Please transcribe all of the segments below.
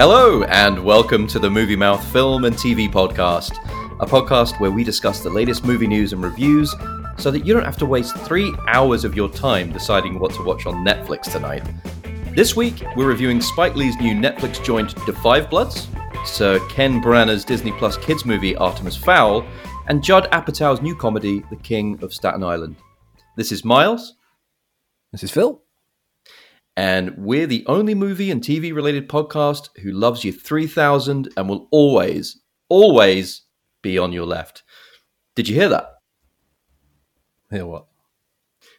Hello, and welcome to the Movie Mouth Film and TV Podcast, a podcast where we discuss the latest movie news and reviews so that you don't have to waste three hours of your time deciding what to watch on Netflix tonight. This week, we're reviewing Spike Lee's new Netflix joint Da 5 Bloods, Sir Ken Branagh's Disney Plus kids movie Artemis Fowl, and Judd Apatow's new comedy The King of Staten Island. This is Miles. This is Phil. And we're the only movie and TV related podcast who loves you 3000 and will always, always be on your left. Did you hear that? Hear what?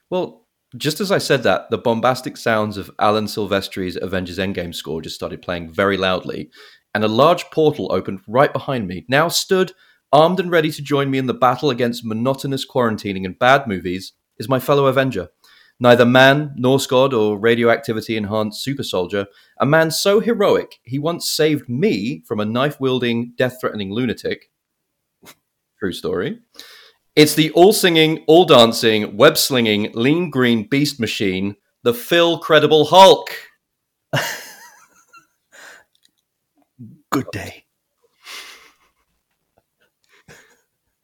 Well, just as I said that, the bombastic sounds of Alan Silvestri's Avengers Endgame score just started playing very loudly, and a large portal opened right behind me. Now stood, armed and ready to join me in the battle against monotonous quarantining and bad movies, is my fellow Avenger. Neither man, Norse god, or radioactivity enhanced super soldier, a man so heroic he once saved me from a knife wielding, death threatening lunatic. True story. It's the all singing, all dancing, web slinging, lean green beast machine, the Phil Credible Hulk. Good day.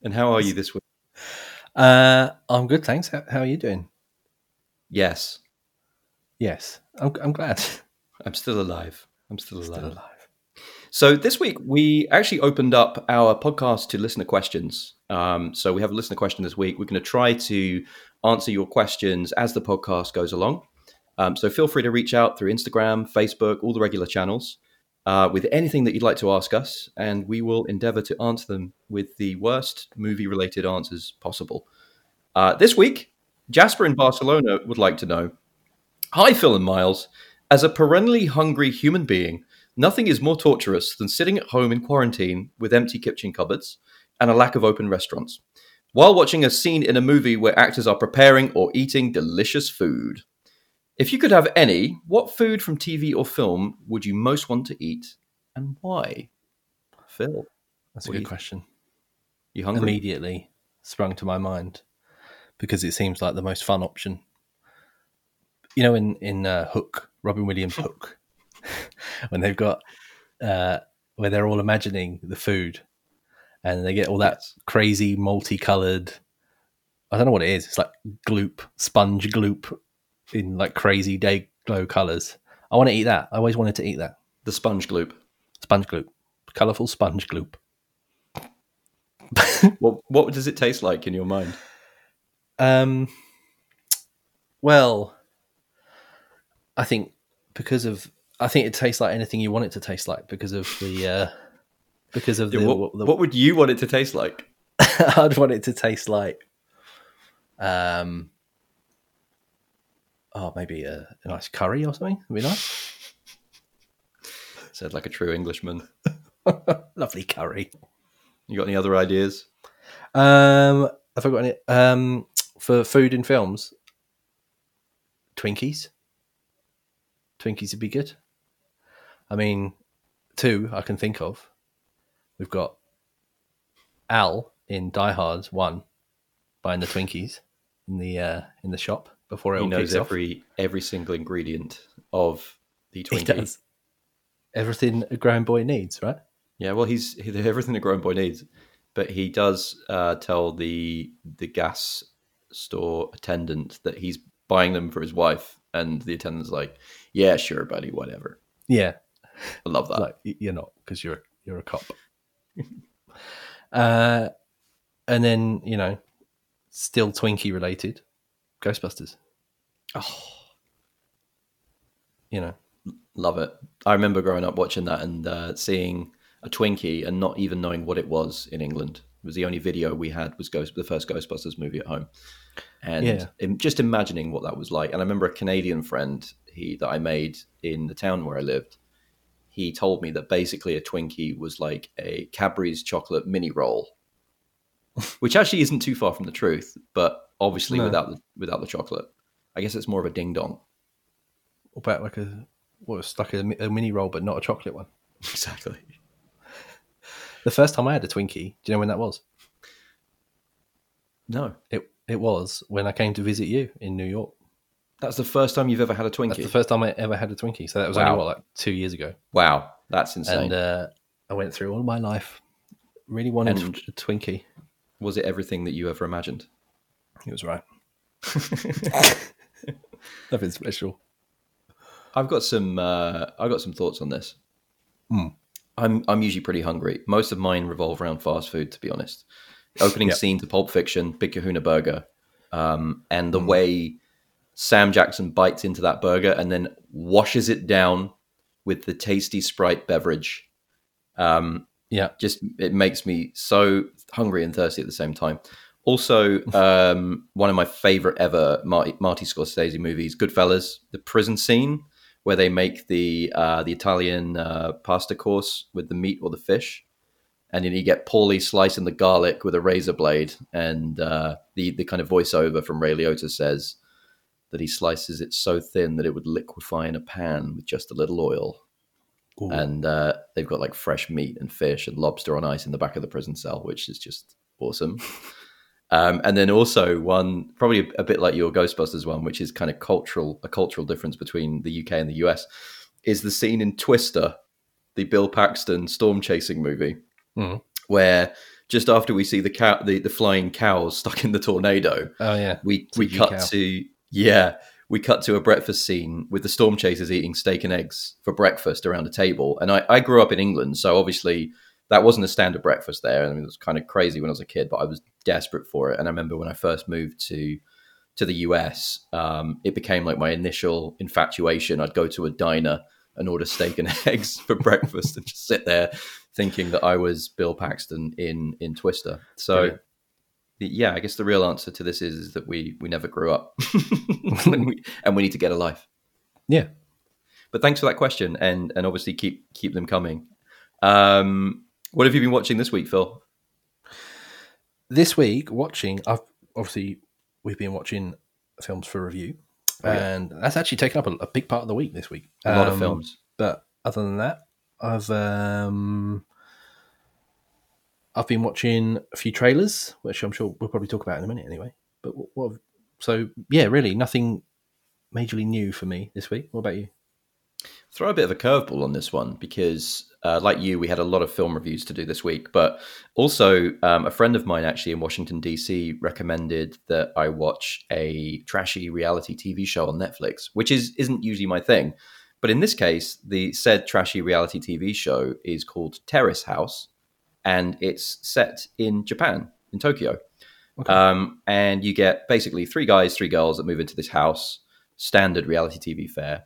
And how are you this week? Uh, I'm good, thanks. How, how are you doing? Yes, Yes, I'm, I'm glad. I'm still alive. I'm still alive. Still alive. So this week we actually opened up our podcast to listener questions. Um, so we have a listener question this week. We're going to try to answer your questions as the podcast goes along. Um, so feel free to reach out through Instagram, Facebook, all the regular channels uh, with anything that you'd like to ask us, and we will endeavour to answer them with the worst movie-related answers possible. Uh, this week, Jasper in Barcelona would like to know Hi, Phil and Miles. As a perennially hungry human being, nothing is more torturous than sitting at home in quarantine with empty kitchen cupboards and a lack of open restaurants, while watching a scene in a movie where actors are preparing or eating delicious food. If you could have any, what food from TV or film would you most want to eat and why? Phil, That's a good you- question. you hungry? Immediately sprung to my mind because it seems like the most fun option. You know, in in uh, Hook, Robin Williams' Hook, when they've got uh, where they're all imagining the food, and they get all that crazy multicolored. I don't know what it is. It's like gloop, sponge gloop, in like crazy day glow colors. I want to eat that. I always wanted to eat that The sponge gloop. sponge gloop, colorful sponge gloop. What, what does it taste like in your mind? Um, well, I think because of I think it tastes like anything you want it to taste like because of the uh, because of the, what, the what would you want it to taste like? I'd want it to taste like um oh maybe a, a nice curry or something would be nice Said like a true Englishman. lovely curry You got any other ideas? um have I got any um for food in films Twinkies Twinkies would be good I mean two I can think of we've got Al in Die Hard one buying the Twinkies in the uh, in the shop before it He knows kicks off. every every single ingredient of the He Twinkie. everything a grown boy needs, right? Yeah, well, he's he, everything a grown boy needs, but he does uh, tell the the gas store attendant that he's buying them for his wife, and the attendant's like, "Yeah, sure, buddy, whatever." Yeah, I love that. like you're not because you're you're a cop. uh, and then you know, still Twinkie related, Ghostbusters. oh, You know, love it. I remember growing up watching that and uh, seeing a Twinkie and not even knowing what it was in England. Was the only video we had was Ghost, the first Ghostbusters movie at home, and Yeah. just imagining what that was like. And I remember a Canadian friend he that I made in the town where I lived. He told me that basically a Twinkie was like a Cadbury's chocolate mini roll, which actually isn't too far from the truth, but obviously No. without the, without the chocolate. I guess it's more of a ding dong. about like a what was like a, a mini roll, but not a chocolate one. Exactly. The first time I had a Twinkie, do you know when that was? No, It it was when I came to visit you in New York. That's the first time you've ever had a Twinkie. That's the first time I ever had a Twinkie. So that was Wow. only what like two years ago. wow. That's insane. and uh, I went through all my life. Really wanted And- a Twinkie. Was it everything that you ever imagined? It was right. Nothing special. I've got some. Uh, I've got some thoughts on this. I'm I'm usually pretty hungry. Most of mine revolve around fast food, to be honest. Opening Yep. scene to Pulp Fiction, Big Kahuna Burger, um, and the way Sam Jackson bites into that burger and then washes it down with the tasty Sprite beverage. Um, Yeah. just it makes me so hungry and thirsty at the same time. Also, um, one of my favorite ever Marty, Marty Scorsese movies, Goodfellas, the prison scene where they make the uh, the Italian uh, pasta course with the meat or the fish, and then you get Paulie slicing the garlic with a razor blade, and uh, the the kind of voiceover from Ray Liotta says that he slices it so thin that it would liquefy in a pan with just a little oil Ooh. and uh, they've got like fresh meat and fish and lobster on ice in the back of the prison cell, which is just awesome. um, and then also one, probably a, bit like your Ghostbusters one, which is kind of cultural, a cultural difference between the UK and the US, is the scene in Twister, the Bill Paxton storm chasing movie, Mhm. where just after we see the cow, the, the flying cows stuck in the tornado, oh yeah. we we cut cow. to yeah we cut to a breakfast scene with the storm chasers eating steak and eggs for breakfast around a table and I, I grew up in england so obviously that wasn't a standard breakfast there i mean it was kind of crazy when i was a kid but i was desperate for it and i remember when i first moved to to the us um, it became like my initial infatuation i'd go to a diner and order steak and eggs for breakfast and just sit there thinking that i was bill paxton in in twister so the- yeah, I guess the real answer to this is, is that we we never grew up, and, we, and we need to get a life. Yeah. But thanks for that question, and and obviously keep keep them coming. Um, what have you been watching this week, Phil? This week, watching, I've obviously we've been watching films for review, Oh, yeah. and that's actually taken up a, a big part of the week this week. A lot of Um, films. But other than that, I've um, I've been watching a few trailers, which I'm sure we'll probably talk about in a minute anyway. But what, what so yeah, really nothing majorly new for me this week. What about you? Throw a bit of a curveball on this one because, uh, like you, we had a lot of film reviews to do this week. But also, um, a friend of mine actually in Washington DC recommended that I watch a trashy reality TV show on Netflix, which is isn't usually my thing. But in this case, the said trashy reality TV show is called Terrace House, and it's set in Japan, in Tokyo. Okay. Um, and you get basically three guys, three girls that move into this house, standard reality TV fare.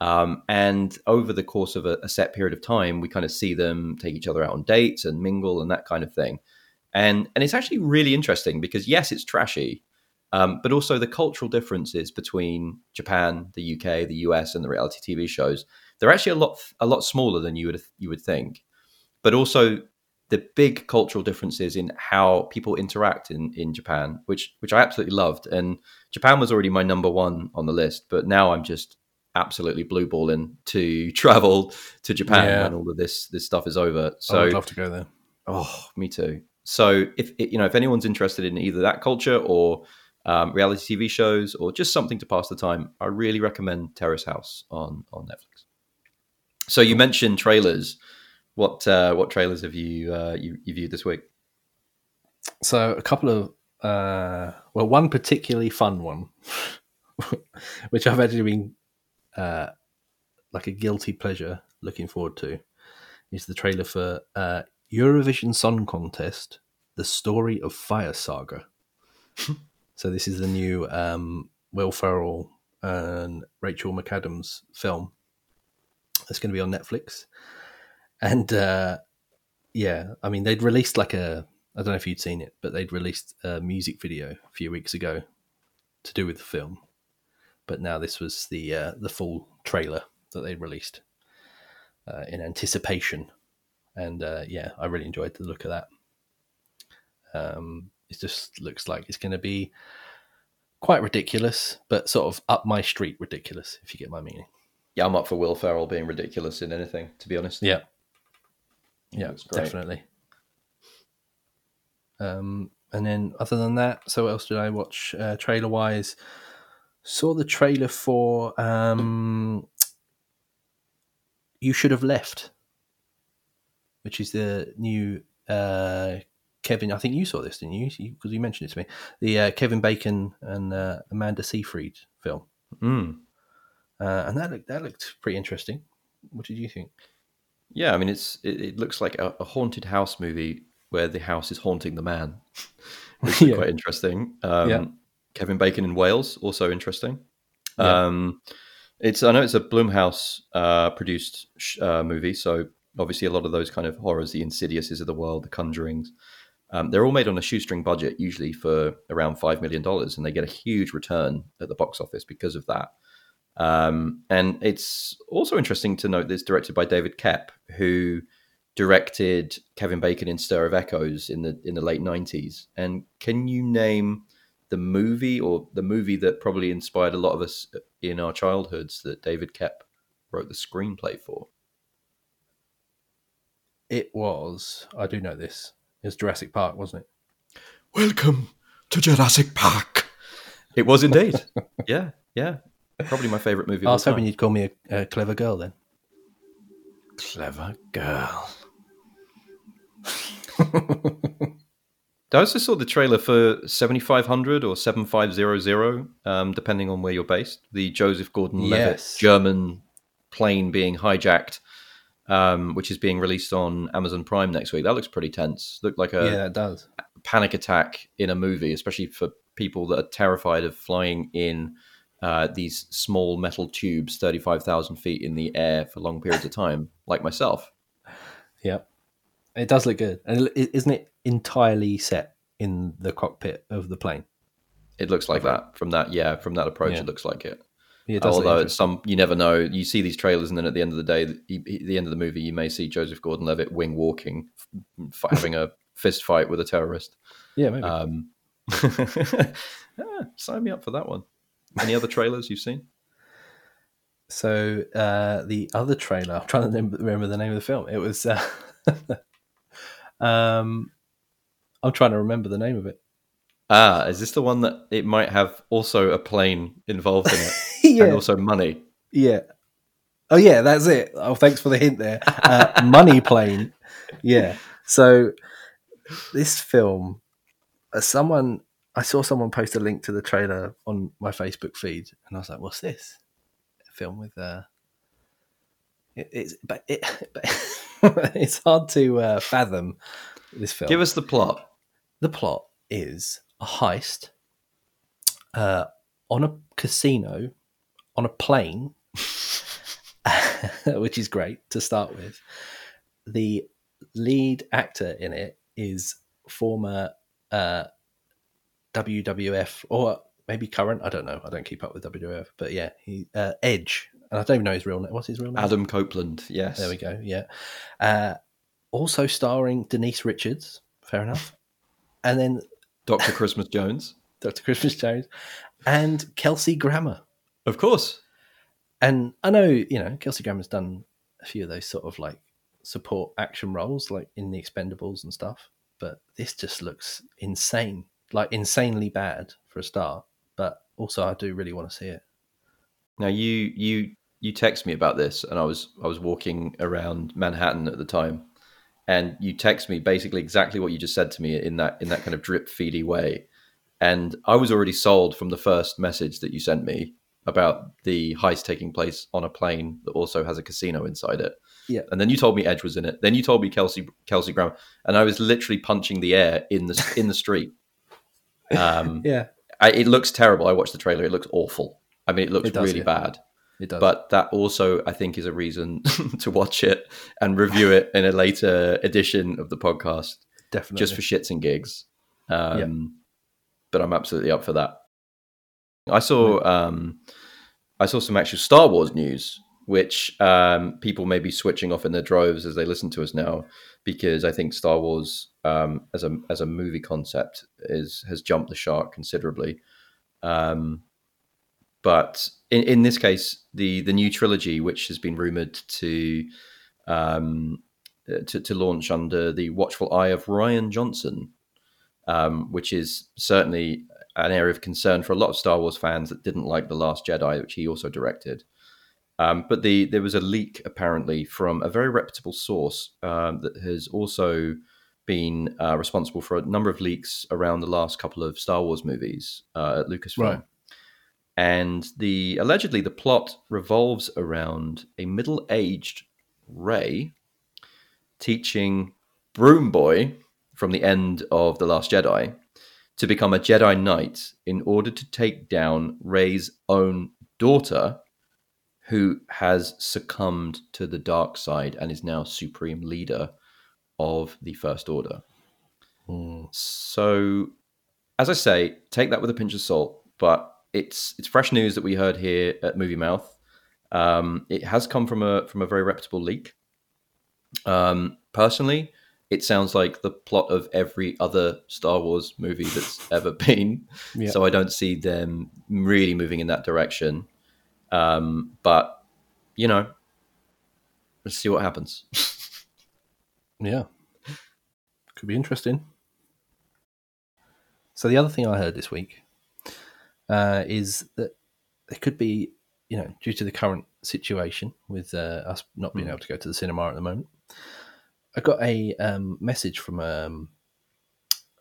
Um, and over the course of a, a set period of time, we kind of see them take each other out on dates and mingle and that kind of thing. And and it's actually really interesting because yes, it's trashy, um, but also the cultural differences between Japan, the UK, the US, and the reality TV shows they're actually a lot a lot smaller than you would you would think. But also the big cultural differences in how people interact in, in Japan, which which I absolutely loved. And Japan was already my number one on the list, but now I'm just absolutely blue balling to travel to Japan Yeah. when all of this this stuff is over. So would love to go there. Oh, me too. So if you know if anyone's interested in either that culture or um, reality TV shows or just something to pass the time, I really recommend Terrace House on on Netflix. So you mentioned trailers. What uh, what trailers have you uh, you, you viewed this week? So a couple of uh, well, one particularly fun one, which I've actually been uh, like a guilty pleasure looking forward to, is the trailer for uh, Eurovision Song Contest: The Story of Fire Saga. so this is the new um, Will Ferrell and Rachel McAdams film. That's going to be on Netflix, and uh, yeah, I mean they'd released like a I don't know if you'd seen it, but they'd released a music video a few weeks ago to do with the film. But now this was the uh, the full trailer that they released uh, in anticipation, and uh, yeah, I really enjoyed the look of that. Um, it just looks like it's going to be quite ridiculous, but sort of up my street ridiculous, if you get my meaning. Yeah, I'm up for Will Ferrell being ridiculous in anything. To be honest, Yeah, Yeah, yeah, it's great. definitely. Um, and then other than that, so what else did I watch uh, trailer wise? Saw the trailer for um, You Should Have Left, which is the new uh, Kevin. I think you saw this, didn't you? Because you mentioned it to me. The uh, Kevin Bacon and uh, Amanda Seyfried film, Mm. uh, and that looked that looked pretty interesting. What did you think? Yeah, I mean, it's it, it looks like a, a haunted house movie where the house is haunting the man, which is Yeah. quite interesting. Um, Yeah. Kevin Bacon in Wales, also interesting. Yeah. Um, it's I know it's a Blumhouse uh, produced sh- uh, movie, so obviously a lot of those kind of horrors, the Insidiouses of the world, the Conjurings, um, they're all made on a shoestring budget, usually for around five million dollars, and they get a huge return at the box office because of that. Um, and it's also interesting to note that it's directed by David Koepp, who directed Kevin Bacon in Stir of Echoes in the in the late nineties. And can you name the movie or the movie that probably inspired a lot of us in our childhoods that David Koepp wrote the screenplay for? It was. I do know this. It was Jurassic Park, wasn't it? Welcome to Jurassic Park. It was indeed. yeah, yeah. Probably my favorite movie. Of I all was hoping time. you'd call me a, a clever girl then. Clever girl. I also saw the trailer for 7500 or 7500, um, depending on where you're based. The Joseph Gordon Levitt Yes. German plane being hijacked, um, which is being released on Amazon Prime next week. That looks pretty tense. Looked like a yeah, it does. panic attack in a movie, especially for people that are terrified of flying in uh, these small metal tubes 35,000 feet in the air for long periods of time, like myself. Yeah, it does look good, and isn't it entirely set in the cockpit of the plane? It looks like that from that, yeah, from that approach. Yeah. It looks like it. Yeah, it does Although it's some, you never know. You see these trailers, and then at the end of the day, the, the end of the movie, you may see Joseph Gordon-Levitt wing walking, f- having a fist fight with a terrorist. yeah, maybe. Um, yeah, sign me up for that one. Any other trailers you've seen? So uh, the other trailer, I'm trying to remember the name of the film. It was, uh, um, I'm trying to remember the name of it. Ah, is this the one that it might have also a plane involved in it yeah, and also money? yeah. Oh yeah, that's it. Oh, thanks for the hint there. Uh, Money Plane. Yeah. So this film, uh, someone I saw someone post a link to the trailer on my Facebook feed, and I was like, "What's this?" A film with uh, it, it's but it, but it's hard to uh, fathom this film. Give us the plot. The plot is a heist uh, on a casino on a plane, which is great to start with. The lead actor in it is former uh, WWF or maybe current. I don't know. I don't keep up with WWF, but yeah, he uh, Edge, and I don't even know his real name. What's his real name? Adam Copeland. Yes. There we go. Yeah. Uh, also starring Denise Richards. Fair enough. And then Dr. Christmas Jones. Dr. Christmas Jones and Kelsey Grammer. Of course. And I know, you know, Kelsey Grammer's done a few of those sort of like support action roles, like in the Expendables and stuff. But this just looks insane, like insanely bad for a start. But also, I do really want to see it. Now you you you text me about this, and I was I was walking around Manhattan at the time, and you text me basically exactly what you just said to me in that in that kind of drip feedy way, and I was already sold from the first message that you sent me about the heist taking place on a plane that also has a casino inside it. Yeah. And then you told me Edge was in it. Then you told me Kelsey Kelsey Grammer, and I was literally punching the air in the in the street. Um, Yeah, I, it looks terrible. I watched the trailer. It looks awful. I mean, it looks It does, really yeah. bad. It does. But that also, I think, is a reason to watch it and review it in a later edition of the podcast, definitely. just for shits and gigs. Um, But I'm absolutely up for that. I saw, um, I saw some actual Star Wars news, which um, people may be switching off in their droves as they listen to us now, because I think Star Wars um, as a as a movie concept is has jumped the shark considerably. Um, but in, in this case, the the new trilogy, which has been rumored to um, uh, to, to launch under the watchful eye of Rian Johnson, um, which is certainly an area of concern for a lot of Star Wars fans that didn't like the Last Jedi, which he also directed. Um, but the there was a leak apparently from a very reputable source um, that has also been uh, responsible for a number of leaks around the last couple of Star Wars movies uh, at Lucasfilm. Right. And the allegedly the plot revolves around a middle-aged Rey teaching Broom Boy from the end of the Last Jedi to become a Jedi Knight in order to take down Rey's own daughter, who has succumbed to the dark side and is now supreme leader of the First Order. Hmm. So, as I say, take that with a pinch of salt. But it's it's fresh news that we heard here at Movie Mouth. Um, it has come from a from a very reputable leak. Um, personally, it sounds like the plot of every other Star Wars movie that's ever been. Yeah. So I don't see them really moving in that direction. Um, but you know, let's see what happens. Yeah. Could be interesting. So the other thing I heard this week uh, is that there could be, you know, due to the current situation with uh, us not being Hmm. able to go to the cinema at the moment, I got a um, message from um,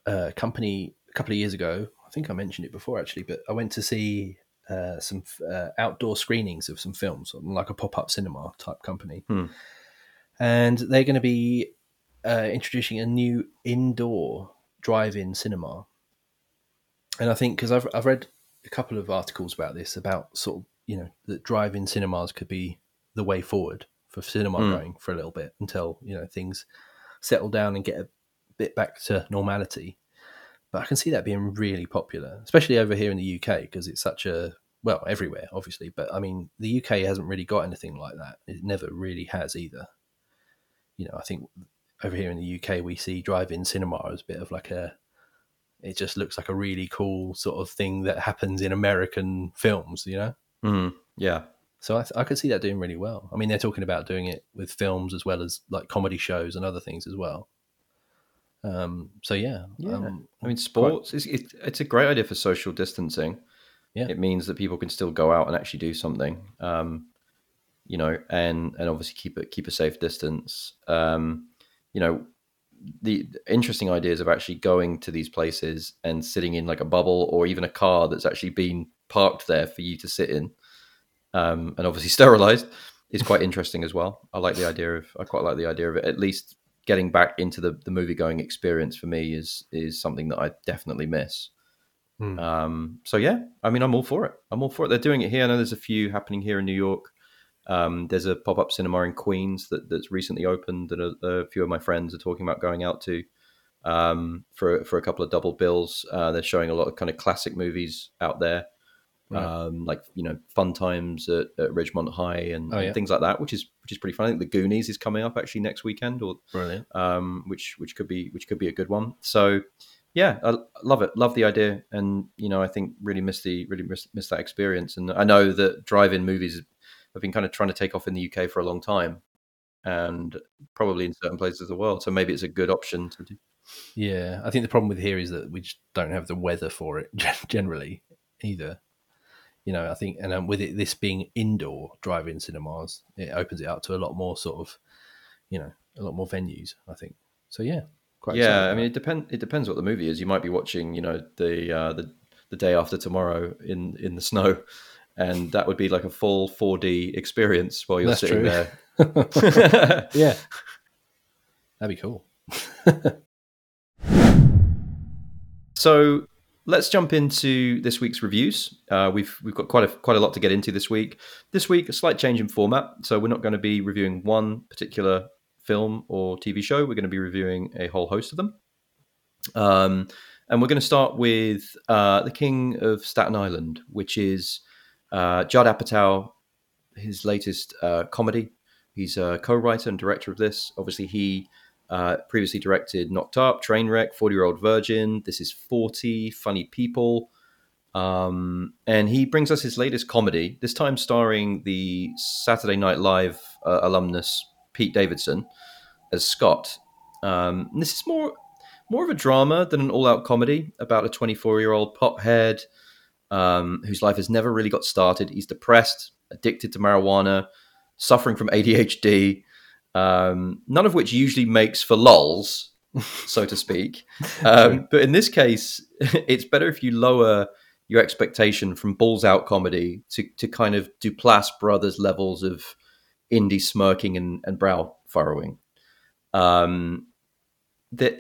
a company a couple of years ago. I think I mentioned it before actually, but I went to see uh, some uh, outdoor screenings of some films, like a pop up cinema type company. Hmm. And they're going to be uh, introducing a new indoor drive-in cinema. And I think because I've I've read a couple of articles about this about sort of you know that drive-in cinemas could be the way forward for cinema Mm. going for a little bit until you know things settle down and get a bit back to normality. But I can see that being really popular, especially over here in the UK because it's such a well everywhere, obviously. But I mean, the UK hasn't really got anything like that. It never really has either. You know, I think over here in the UK we see drive-in cinema as a bit of like a. It just looks like a really cool sort of thing that happens in American films, you know. Mm, yeah, So I, th- I could see that doing really well. I mean, they're talking about doing it with films as well as like comedy shows and other things as well. Um, so yeah, Yeah. um, I mean, sports is it, it's a great idea for social distancing. Yeah. it means that people can still go out and actually do something. Um, you know, and and obviously keep it keep a safe distance. Um, you know, the interesting ideas of actually going to these places and sitting in like a bubble or even a car that's actually been parked there for you to sit in, um, and obviously sterilized is quite interesting as well. I like the idea of I quite like the idea of it. At least getting back into the the movie going experience for me is is something that I definitely miss. Hmm. Um, so yeah, I mean, I'm all for it. I'm all for it. They're doing it here. I know there's a few happening here in New York. Um, there's a pop up cinema in Queens that, that's recently opened that a, a few of my friends are talking about going out to um, for for a couple of double bills. Uh, they're showing a lot of kind of classic movies out there, Right. um, like you know, Fun Times at, at Ridgemont High and, Oh, yeah. and things like that, which is which is pretty fun. I think The Goonies is coming up actually next weekend, or brilliant. um, which which could be which could be a good one. So yeah, I I love it, love the idea, and you know I think really miss the really miss, miss that experience. And I know that drive-in movies have been kind of trying to take off in the UK for a long time, and probably in certain places of the world. So maybe it's a good option to do. Yeah, I think the problem with here is that we just don't have the weather for it generally either. You know, I think, and um, with it this being indoor drive-in cinemas, it opens it up to a lot more sort of, you know, a lot more venues. I think. So yeah, quite yeah, I mean it depends. It depends what the movie is. You might be watching, you know, the uh, the the day after tomorrow in in the snow. And that would be like a full 4D experience while you're That's sitting true. there. yeah, that'd be cool. So let's jump into this week's reviews. Uh, we've we've got quite a quite a lot to get into this week. This week, a slight change in format. So we're not going to be reviewing one particular film or TV show. We're going to be reviewing a whole host of them. Um, and we're going to start with uh, the King of Staten Island, which is uh, Judd Apatow, his latest uh, comedy. He's a co-writer and director of this. Obviously, he uh, previously directed Knocked Up, Trainwreck, 40 Year Old Virgin, This Is 40, Funny People. Um, and he brings us his latest comedy, this time starring the Saturday Night Live uh, alumnus Pete Davidson as Scott. Um, this is more more of a drama than an all out comedy about a 24 year old pothead um, whose life has never really got started. He's depressed, addicted to marijuana, suffering from ADHD, um, none of which usually makes for lulls, so to speak. Um, but in this case, it's better if you lower your expectation from balls out comedy to, to kind of Duplass brothers levels of indie smirking and, and brow furrowing. Um, that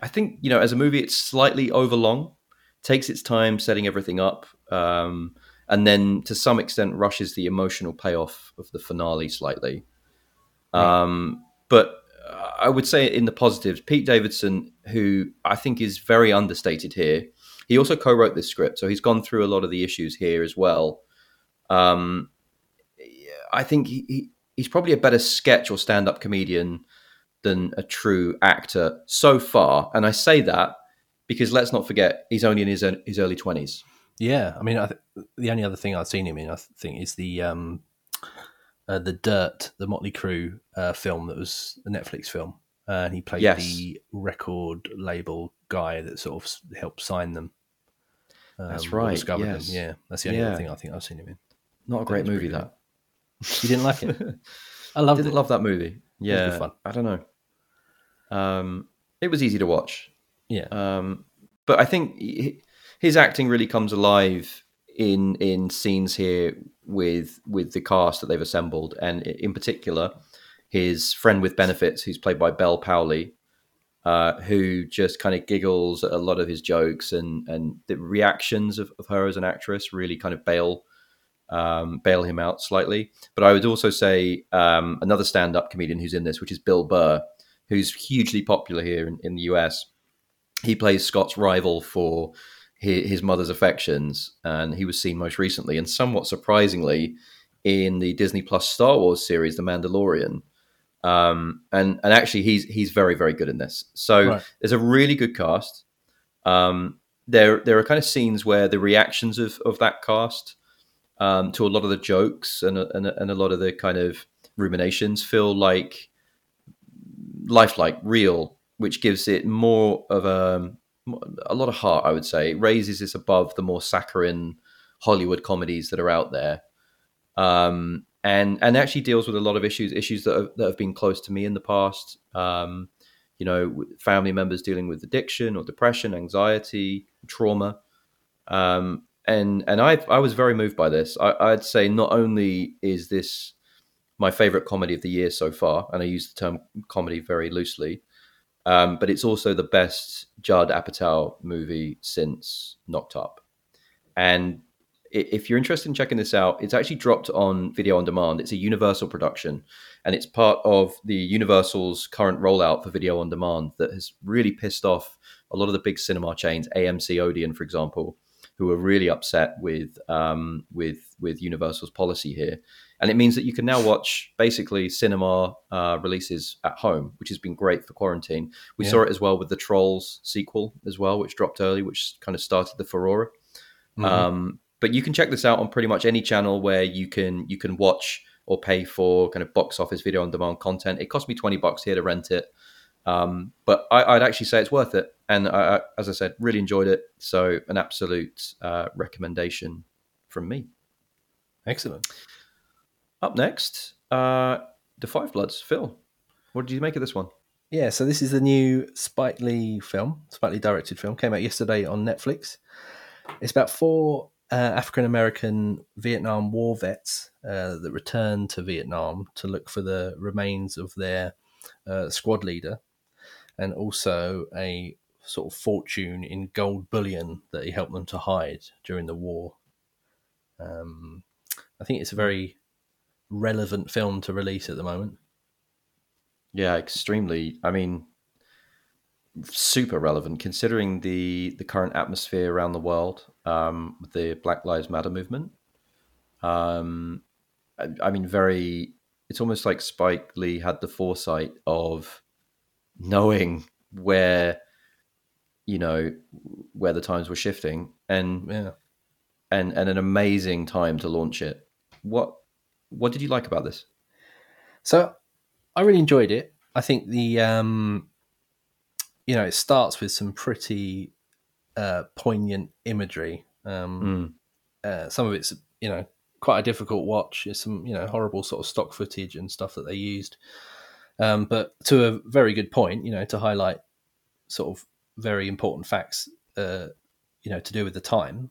I think you know, as a movie, it's slightly overlong, takes its time setting everything up, um, and then to some extent rushes the emotional payoff of the finale slightly. Um, but I would say in the positives, Pete Davidson, who I think is very understated here, he also co-wrote this script, so he's gone through a lot of the issues here as well. Um, I think he, he, he's probably a better sketch or stand-up comedian than a true actor so far. And I say that because let's not forget he's only in his his early twenties. Yeah, I mean, I th- the only other thing I've seen him in, I think, is the um, uh, the Dirt, the Motley Crue uh, film that was a Netflix film, uh, and he played yes. the record label guy that sort of helped sign them. Um, that's right. Discovered yes. them. Yeah, that's the only yeah. other thing I think I've seen him in. Not a great movie, that. You didn't like it? I loved Didn't it. love that movie. Yeah, fun. I don't know. Um, it was easy to watch. Yeah. Um, but I think his acting really comes alive in in scenes here with with the cast that they've assembled, and in particular, his friend with benefits, who's played by Bel Powley, uh, who just kind of giggles at a lot of his jokes, and and the reactions of, of her as an actress really kind of bail um, bail him out slightly. But I would also say um, another stand up comedian who's in this, which is Bill Burr, who's hugely popular here in, in the US. He plays Scott's rival for his, his mother's affections, and he was seen most recently and somewhat surprisingly in the Disney Plus Star Wars series, The Mandalorian. Um, and and actually, he's he's very very good in this. So right. there's a really good cast. Um, there there are kind of scenes where the reactions of of that cast um, to a lot of the jokes and and, and a lot of the kind of ruminations feel like lifelike, real, which gives it more of a a lot of heart. I would say it raises this above the more saccharine Hollywood comedies that are out there, um, and and actually deals with a lot of issues issues that have, that have been close to me in the past. Um, you know, family members dealing with addiction or depression, anxiety, trauma. Um, and and I I was very moved by this. I, would say not only is this my favorite comedy of the year so far, and I use the term comedy very loosely, um, but it's also the best Judd Apatow movie since Knocked Up. And if you're interested in checking this out, it's actually dropped on video on demand. It's a Universal production, and it's part of the Universal's current rollout for video on demand that has really pissed off a lot of the big cinema chains, AMC, Odeon, for example, who are really upset with um, with with Universal's policy here and it means that you can now watch basically cinema uh, releases at home, which has been great for quarantine. We yeah. saw it as well with the Trolls sequel as well, which dropped early, which kind of started the furore. Mm-hmm. Um, but you can check this out on pretty much any channel where you can you can watch or pay for kind of box office video on demand content. It cost me twenty bucks here to rent it, um, but I, would actually say it's worth it. And I, as I said, really enjoyed it. So an absolute uh, recommendation from me. Excellent. Up next, uh, the Five Bloods. Phil, what did you make of this one? Yeah, so this is the new Spike Lee film, Spike Lee directed film, came out yesterday on Netflix. It's about four uh, African American Vietnam War vets uh, that return to Vietnam to look for the remains of their uh, squad leader and also a sort of fortune in gold bullion that he helped them to hide during the war. Um, I think it's a very relevant film to release at the moment. Yeah, extremely. I mean, super relevant considering the the current atmosphere around the world um, with the Black Lives Matter movement. Um, I, I mean, very. It's almost like Spike Lee had the foresight of knowing where, you know, where the times were shifting, and yeah, and and an amazing time to launch it. What what did you like about this? So, I really enjoyed it. I think the um, you know it starts with some pretty uh, poignant imagery. Um, mm. uh, some of it's you know quite a difficult watch. It's some you know horrible sort of stock footage and stuff that they used. Um, but to a very good point, you know, to highlight sort of very important facts, uh, you know, to do with the time.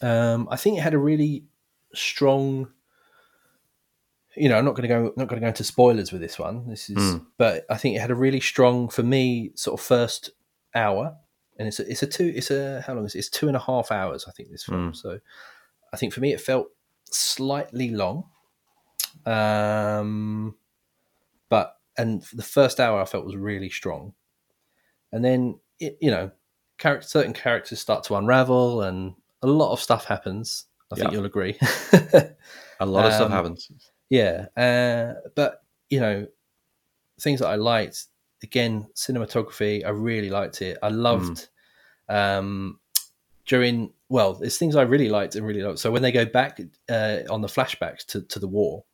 Um, I think it had a really strong. You know, I'm not going to go not going to go into spoilers with this one. This is, Mm. but I think it had a really strong for me sort of first hour, and it's a, it's a two it's a how long is it? It's two and a half hours. I think this film. So, I think for me it felt slightly long. Um, and the first hour I felt was really strong, and then it, you know, character, certain characters start to unravel, and a lot of stuff happens. I think Yeah. you'll agree. A lot of stuff Um, happens. yeah, uh, but you know, things that I liked again, cinematography. I really liked it. I loved um, during well, there's things I really liked and really loved. So when they go back uh, on the flashbacks to to the war,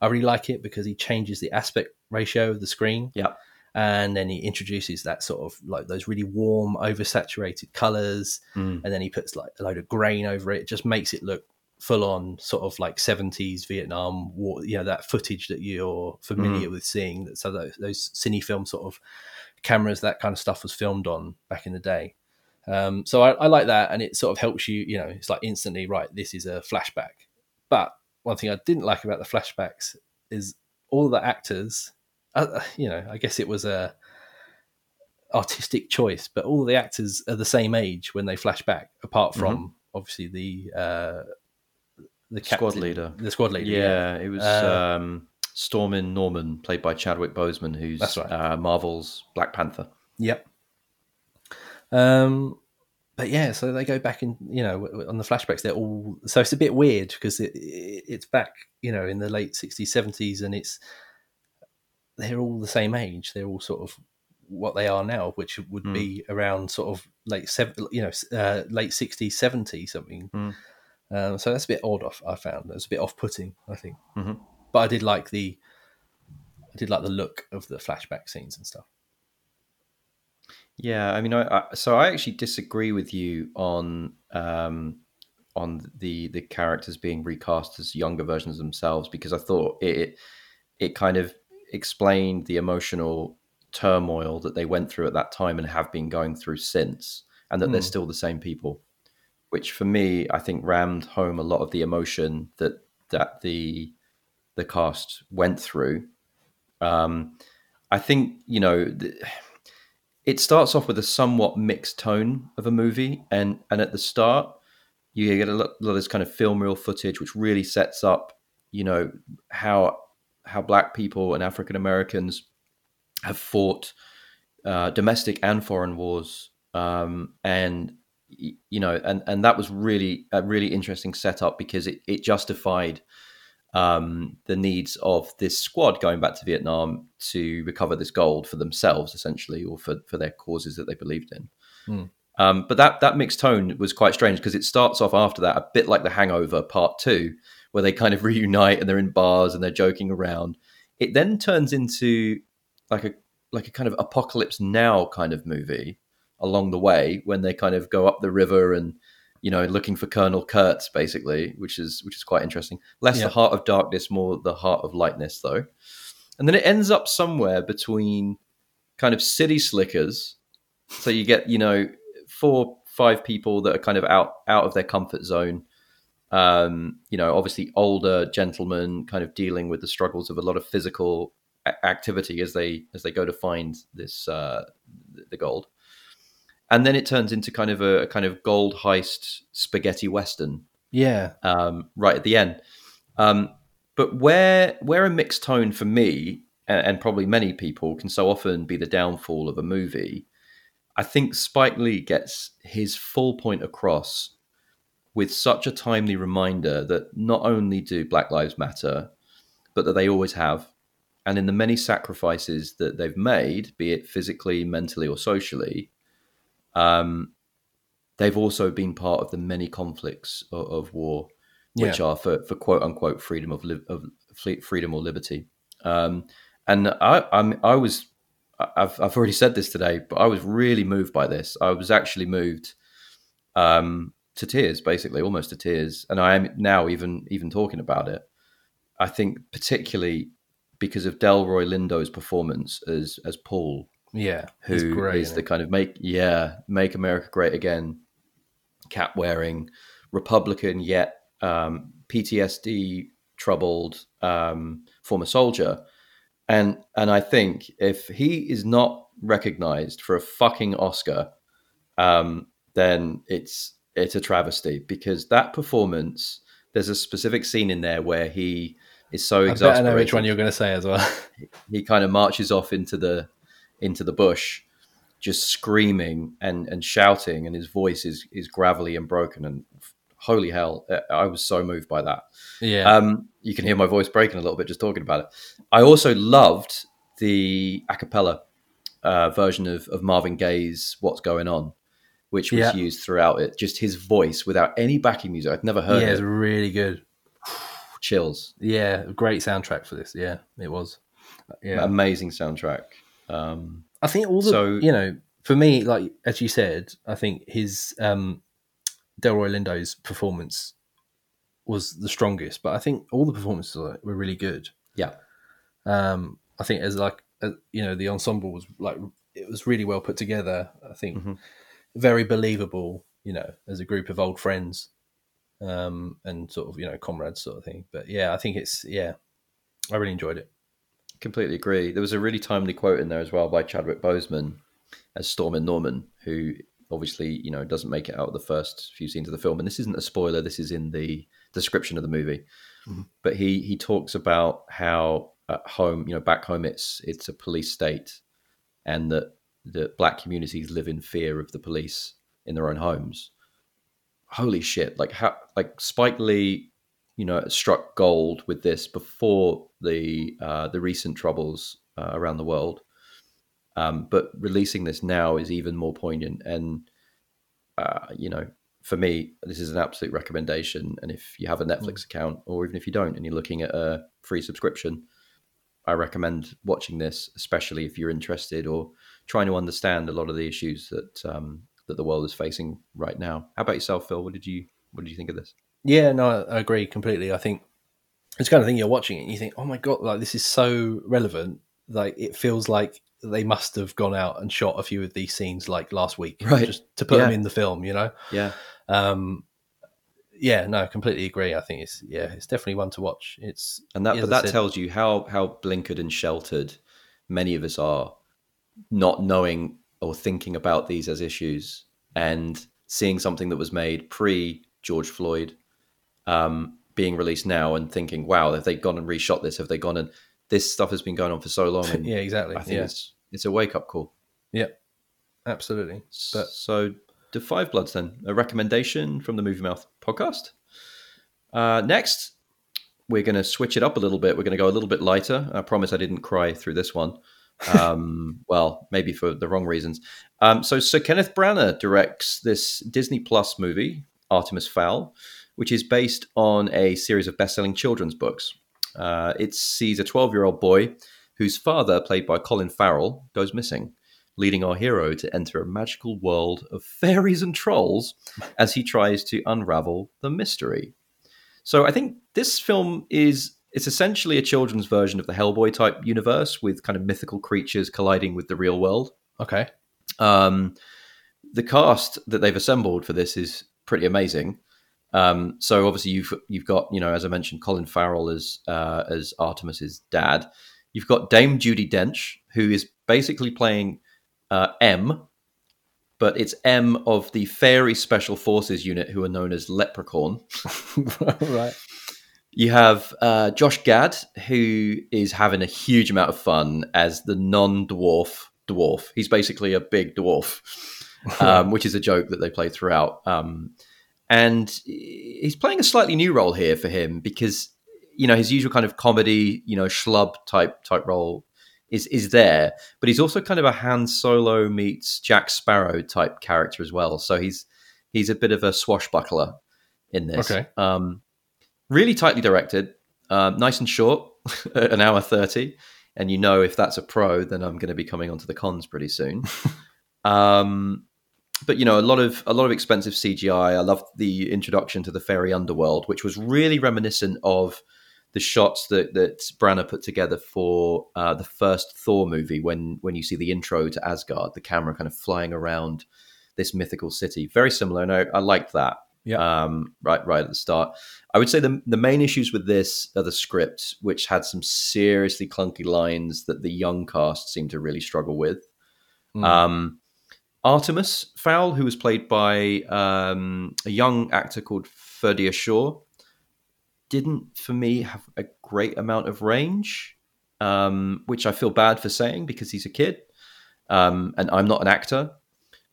I really like it because he changes the aspect ratio of the screen. Yeah. And then he introduces that sort of like those really warm, oversaturated colors, Mm. and then he puts like a load of grain over it. It just makes it look full on, sort of like seventies Vietnam war. You know that footage that you're familiar with seeing. So those, those cine film sort of cameras, that kind of stuff was filmed on back in the day. Um, so I, I like that, and it sort of helps you. You know, it's like instantly right. This is a flashback. But one thing I didn't like about the flashbacks is all the actors. Uh, you know, I guess it was a artistic choice, but all the actors are the same age when they flash back, apart from obviously the uh, the Squad leader. the squad leader. Yeah, it was Uh, um, Stormin Norman, played by Chadwick Boseman, who's right. uh, Marvel's Black Panther. Yep. Um, but yeah, so they go back in, you know, on the flashbacks. They're all so it's a bit weird because it, it, it's back, you know, in the late sixties, seventies, and it's they're all the same age. They're all sort of what they are now, which would Hmm. be around sort of late seven, you know, uh, late sixties, seventies, something. Hmm. Um, so that's a bit odd. Off, I found it's a bit off-putting. I think, Mhm. but I did like the, I did like the look of the flashback scenes and stuff. Yeah, I mean, I, I so I actually disagree with you on um, on the the characters being recast as younger versions of themselves because I thought it it kind of explained the emotional turmoil that they went through at that time and have been going through since, and that they're Hmm. still the same people. Which for me, I think rammed home a lot of the emotion that that the the cast went through. Um, I think you know. The, it starts off with a somewhat mixed tone of a movie, and and at the start, you get a lot, lot of this kind of film reel footage, which really sets up, you know, how how black people and African Americans have fought uh, domestic and foreign wars, um, and you know, and and that was really a really interesting setup because it it justified um, the needs of this squad going back to Vietnam to recover this gold for themselves, essentially, or for, for their causes that they believed in. Hmm. Um, but that that mixed tone was quite strange because it starts off after that a bit like The Hangover Part Two, where they kind of reunite and they're in bars and they're joking around. It then turns into like a like a kind of apocalypse now kind of movie along the way when they kind of go up the river and you know looking for Colonel Kurtz basically, which is which is quite interesting. Less Yeah. the heart of darkness, more the heart of lightness though. And then it ends up somewhere between kind of city slickers. So you get you know four five people that are kind of out out of their comfort zone. Um, you know, obviously older gentlemen kind of dealing with the struggles of a lot of physical a- activity as they as they go to find this uh, the gold and then it turns into kind of a, a kind of gold heist spaghetti western Yeah, um, right at the end. Um, but where where a mixed tone for me and, and probably many people can so often be the downfall of a movie, I think Spike Lee gets his full point across with such a timely reminder that not only do Black Lives Matter, but that they always have. And in the many sacrifices that they've made, be it physically, mentally, or socially, um, they've also been part of the many conflicts of, of war, which are for, for quote unquote freedom of, li- of freedom or liberty. Um, and I, I'm, I was, I've, I've already said this today, but I was really moved by this. I was actually moved um, to tears, basically, almost to tears. And I am now even even talking about it. I think particularly because of Delroy Lindo's performance as as Paul, Yeah, who he's is the kind of make yeah make America great again, cap wearing Republican yet um, PTSD troubled um, former soldier, and and I think if he is not recognized for a fucking Oscar, um, then it's it's a travesty because that performance. There's a specific scene in there where he is so I bet I exasperated know which one you're going to say as well. he kind of marches off into the into the bush just screaming and and shouting and his voice is is gravelly and broken and holy hell i was so moved by that yeah, um you can hear my voice breaking a little bit just talking about it i also loved the a cappella uh, version of, of marvin gaye's what's going on which was Yeah. used throughout it just his voice without any backing music i'd never heard yeah, it's really good. chills Yeah, great soundtrack for this. Yeah, it was. Yeah, amazing soundtrack um I think all the So- you know for me, like as you said, I think his um, Delroy Lindo's performance was the strongest, but I think all the performances were really good. yeah Um, I think as like uh, you know the ensemble was like it was really well put together. I think Mhm. Very believable. You know, as a group of old friends um, and sort of you know comrades sort of thing. But yeah, I think it's yeah, I really enjoyed it. Completely agree. There was a really timely quote in there as well by Chadwick Boseman as Stormin Norman, who obviously you know doesn't make it out of the first few scenes of the film. And this isn't a spoiler. This is in the description of the movie. Mhm. But he he talks about how at home, you know, back home, it's it's a police state, and that that black communities live in fear of the police in their own homes. Holy shit! Like how like Spike Lee you know struck gold with this before the uh, the recent troubles uh, around the world. Um, but releasing this now is even more poignant, and uh, you know, for me, this is an absolute recommendation. And if you have a Netflix account, or even if you don't, and you're looking at a free subscription, I recommend watching this, especially if you're interested or trying to understand a lot of the issues that um, that the world is facing right now. How about yourself, Phil? What did you what did you think of this? Yeah, no, I agree completely. I think it's kind of thing you're watching it and you think, oh my god, like this is so relevant. Like it feels like they must have gone out and shot a few of these scenes like last week, Right. Just to put them in the film, you know. Yeah, Um, yeah, no, completely agree. I think it's yeah, it's definitely one to watch. It's and that but that said- tells you how how blinkered and sheltered many of us are, not knowing or thinking about these as issues and seeing something that was made pre George Floyd um, being released now and thinking, wow, have they gone and reshot this? Have they gone and this stuff has been going on for so long? And yeah, exactly. I think Yeah, it's it's a wake up call. Yeah, absolutely. But so, the Five Bloods then a recommendation from the Movie Mouth podcast. Uh, next, we're going to switch it up a little bit. We're going to go a little bit lighter. I promise I didn't cry through this one. Um, well, maybe for the wrong reasons. Um, so, Sir Kenneth Branagh directs this Disney Plus movie, Artemis Fowl, which is based on a series of best-selling children's books. Uh, it sees a 12-year-old boy whose father, played by Colin Farrell, goes missing leading our hero to enter a magical world of fairies and trolls as he tries to unravel the mystery. So I think this film is it's essentially a children's version of the Hellboy type universe with kind of mythical creatures colliding with the real world. okay, Um, the cast that they've assembled for this is pretty amazing. Um, so obviously you've you've got you know as I mentioned Colin Farrell as uh, as Artemis's dad. You've got Dame Judi Dench who is basically playing uh, M, but it's M of the Fairy Special Forces unit who are known as Leprechaun. right. You have uh, Josh Gad, who is having a huge amount of fun as the non-dwarf dwarf. He's basically a big dwarf, um, which is a joke that they play throughout. Um, and he's playing a slightly new role here for him because you know his usual kind of comedy, you know, schlub type type role is is there, but he's also kind of a Han Solo meets Jack Sparrow type character as well. So he's he's a bit of a swashbuckler in this. Okay. Um, really tightly directed, um, nice and short, an hour thirty, and you know if that's a pro, then I'm going to be coming onto the cons pretty soon. um, but you know, a lot of a lot of expensive CGI. I loved the introduction to the fairy underworld, which was really reminiscent of the shots that that Branagh put together for uh, the first Thor movie. When when you see the intro to Asgard, the camera kind of flying around this mythical city, very similar. And I, I liked that. Yeah. Um, right, right at the start. I would say the the main issues with this are the script, which had some seriously clunky lines that the young cast seemed to really struggle with. Mm. Um, Artemis Fowl, who was played by um, a young actor called Ferdia Shaw, didn't, for me, have a great amount of range, um, which I feel bad for saying because he's a kid um, and I'm not an actor.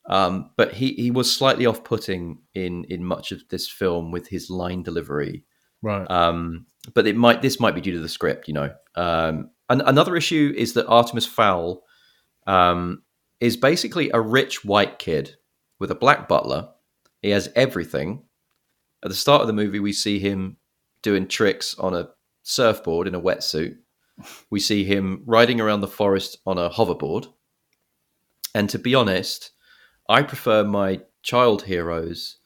Um, but he, he was slightly off putting in, in much of this film with his line delivery. right. Um, but it might this might be due to the script, you know. Um, and another issue is that Artemis Fowl um, is basically a rich white kid with a black butler. He has everything. At the start of the movie, we see him doing tricks on a surfboard in a wetsuit. We see him riding around the forest on a hoverboard. And to be honest, I prefer my child heroes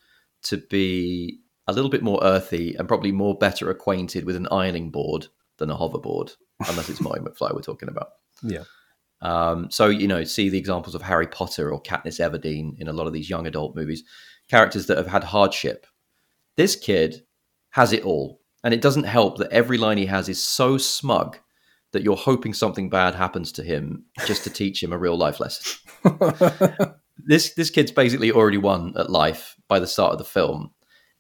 to be a little bit more earthy and probably more better acquainted with an ironing board than a hoverboard, unless it's Marty McFly we're talking about. yeah. Um, so you know, see the examples of Harry Potter or Katniss Everdeen in a lot of these young adult movies, characters that have had hardship. This kid has it all, and it doesn't help that every line he has is so smug that you're hoping something bad happens to him just to teach him a real life lesson. this this kid's basically already won at life by the start of the film,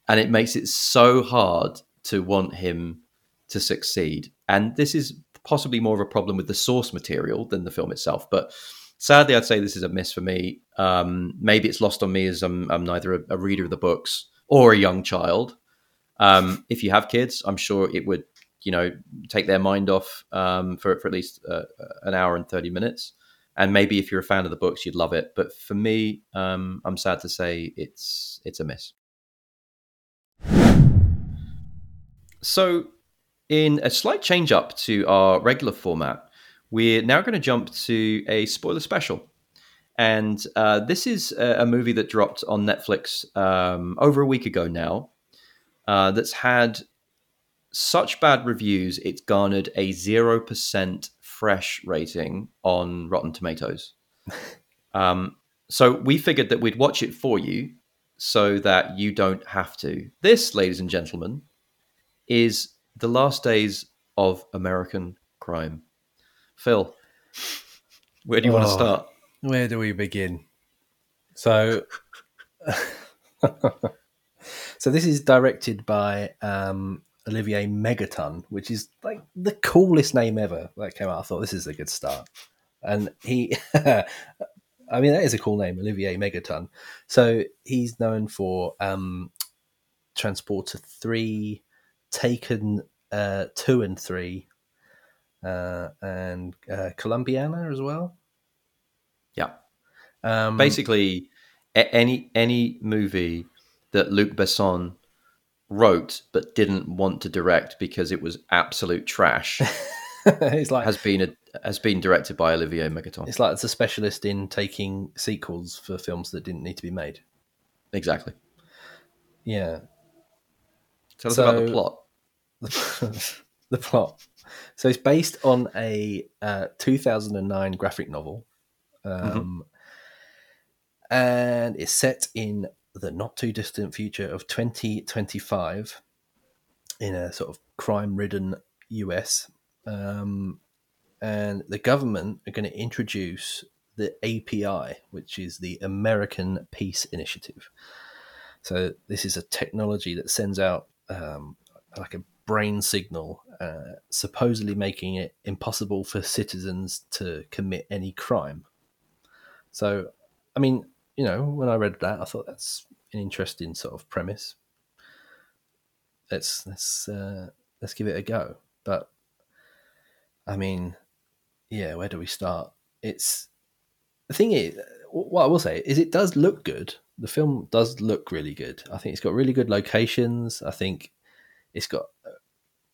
and it makes it so hard to want him to succeed. And this is possibly more of a problem with the source material than the film itself. But sadly, I'd say this is a miss for me. Um, maybe it's lost on me as I'm, I'm neither a, a reader of the books or a young child. Um, if you have kids, I'm sure it would, you know, take their mind off um, for, for at least uh, an hour and 30 minutes. And maybe if you're a fan of the books, you'd love it. But for me, um, I'm sad to say it's it's a miss. So, in a slight change up to our regular format, we're now going to jump to a spoiler special. And uh, this is a, movie that dropped on Netflix um, over a week ago now, uh, that's had such bad reviews, it's garnered a 0% fresh rating on Rotten Tomatoes. um, so we figured that we'd watch it for you so that you don't have to. This, ladies and gentlemen, is the last days of American crime. Phil, where do you want to Oh. start? Where do we begin? So, so this is directed by um, Olivier Megaton, which is like the coolest name ever that came out. I thought this is a good start, and he, I mean, that is a cool name, Olivier Megaton. So he's known for um, Transporter Three, Taken uh, Two and Three, uh, and uh, Columbiana as well. Yeah. Um, Basically, any any movie that Luc Besson wrote but didn't want to direct because it was absolute trash it's like has been a, has been directed by Olivier Megaton. it's like it's a specialist in taking sequels for films that didn't need to be made. Exactly. Yeah, Tell us about the plot. the plot. So it's based on a uh, 2009 graphic novel, um, and it's set in the not too distant future of 2025 in a sort of crime-ridden US. Um, and the government are going to introduce the API, which is the American Peace Initiative. So this is a technology that sends out um, like a brain signal, uh, supposedly making it impossible for citizens to commit any crime. So, I mean, you know, when I read that, I thought that's an interesting sort of premise. Let's let's uh, let's give it a go. But I mean, yeah, where do we start? It's the thing is, what I will say is, it does look good. The film does look really good. I think it's got really good locations. I think it's got, uh,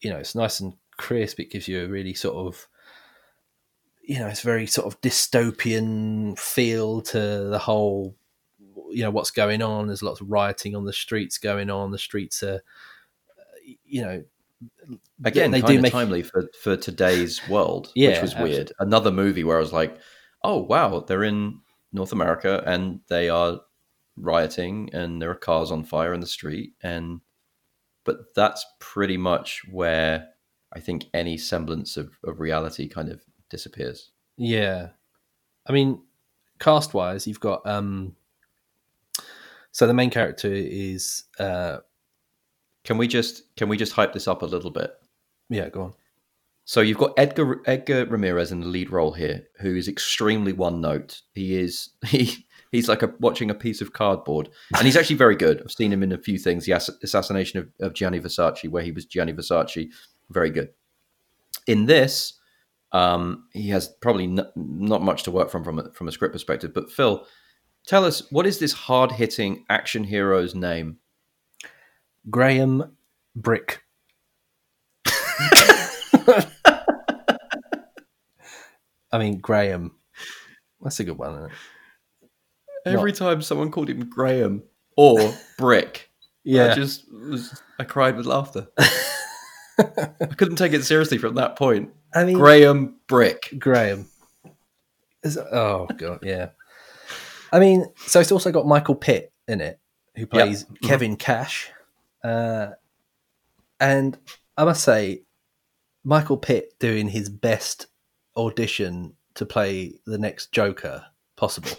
you know, it's nice and crisp. It gives you a really sort of, you know, it's very sort of dystopian feel to the whole, you know what's going on. There's lots of rioting on the streets going on. The streets are, you know, Again, they do make- timely for, for today's world, which Yeah, was weird. Another movie where I was like, oh, wow, they're in North America and they are rioting and there are cars on fire in the street. And, but that's pretty much where I think any semblance of, of reality kind of disappears. Yeah, I mean, cast wise, you've got um. So the main character is uh Can we just can we just hype this up a little bit? yeah go on So you've got Edgar Edgar Ramirez in the lead role here, who is extremely one note. He is he he's like a, watching a piece of cardboard, and he's actually very good. I've seen him in a few things. The ass- assassination of, of Gianni Versace, where he was Gianni Versace, very good. In this, um, he has probably n- not much to work from from a, from a script perspective. But Phil, tell us what is this hard hitting action hero's name? Graham Brick. I mean Graham. That's a good one. Isn't it? Every time someone called him Graham or Brick, yeah, I just was I cried with laughter. I couldn't take it seriously from that point. I mean Graham Brick. Graham. Is, oh god, yeah. I mean, so it's also got Michael Pitt in it, who plays Kevin Cash, uh, and I must say, Michael Pitt doing his best audition to play the next Joker possible.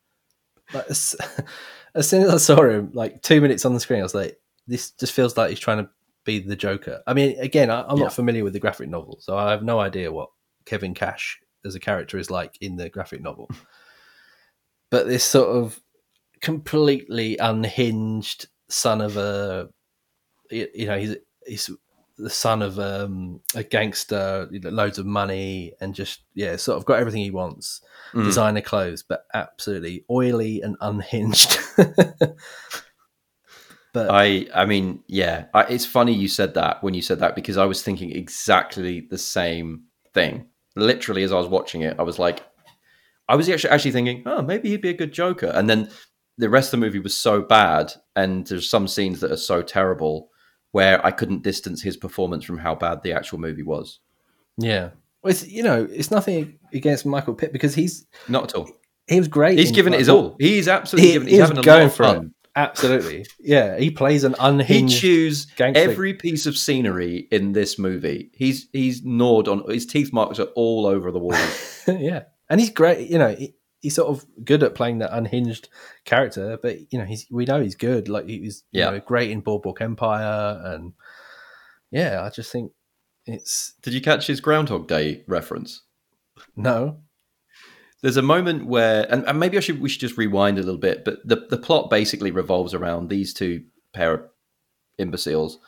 like, as, as soon as I saw him, like two minutes on the screen, I was like, "This just feels like he's trying to be the Joker." I mean, again, I, I'm Yeah. not familiar with the graphic novel, so I have no idea what Kevin Cash as a character is like in the graphic novel. but this sort of completely unhinged son of a, you you know, he's he's the son of um, a gangster, loads of money, and just yeah, sort of got everything he wants. Mm. Designer clothes, but absolutely oily and unhinged. but I I mean, yeah. I, it's funny you said that when you said that because I was thinking exactly the same thing. Literally, as I was watching it, I was like, I was actually actually thinking, oh, maybe he'd be a good Joker. And then the rest of the movie was so bad, and there's some scenes that are so terrible where I couldn't distance his performance from how bad the actual movie was. yeah, well, it's you know, it's nothing against Michael Pitt because he's Not at all. he was great. He's in, given it his all. He's absolutely He, given. he He's was having a going lot of for fun. Absolutely, yeah. He plays an unhinged. He chews gangster. every piece of scenery in this movie. He's he's gnawed on his teeth marks are all over the wall. yeah, and he's great. You know, he, he's sort of good at playing that unhinged character, but you know, he's we know he's good. Like he was, you Yeah. know, great in Boardwalk Empire, and yeah, I just think it's Did you catch his Groundhog Day reference? no, There's a moment where, and, and maybe I should we should just rewind a little bit, but the the plot basically revolves around these two pair of imbeciles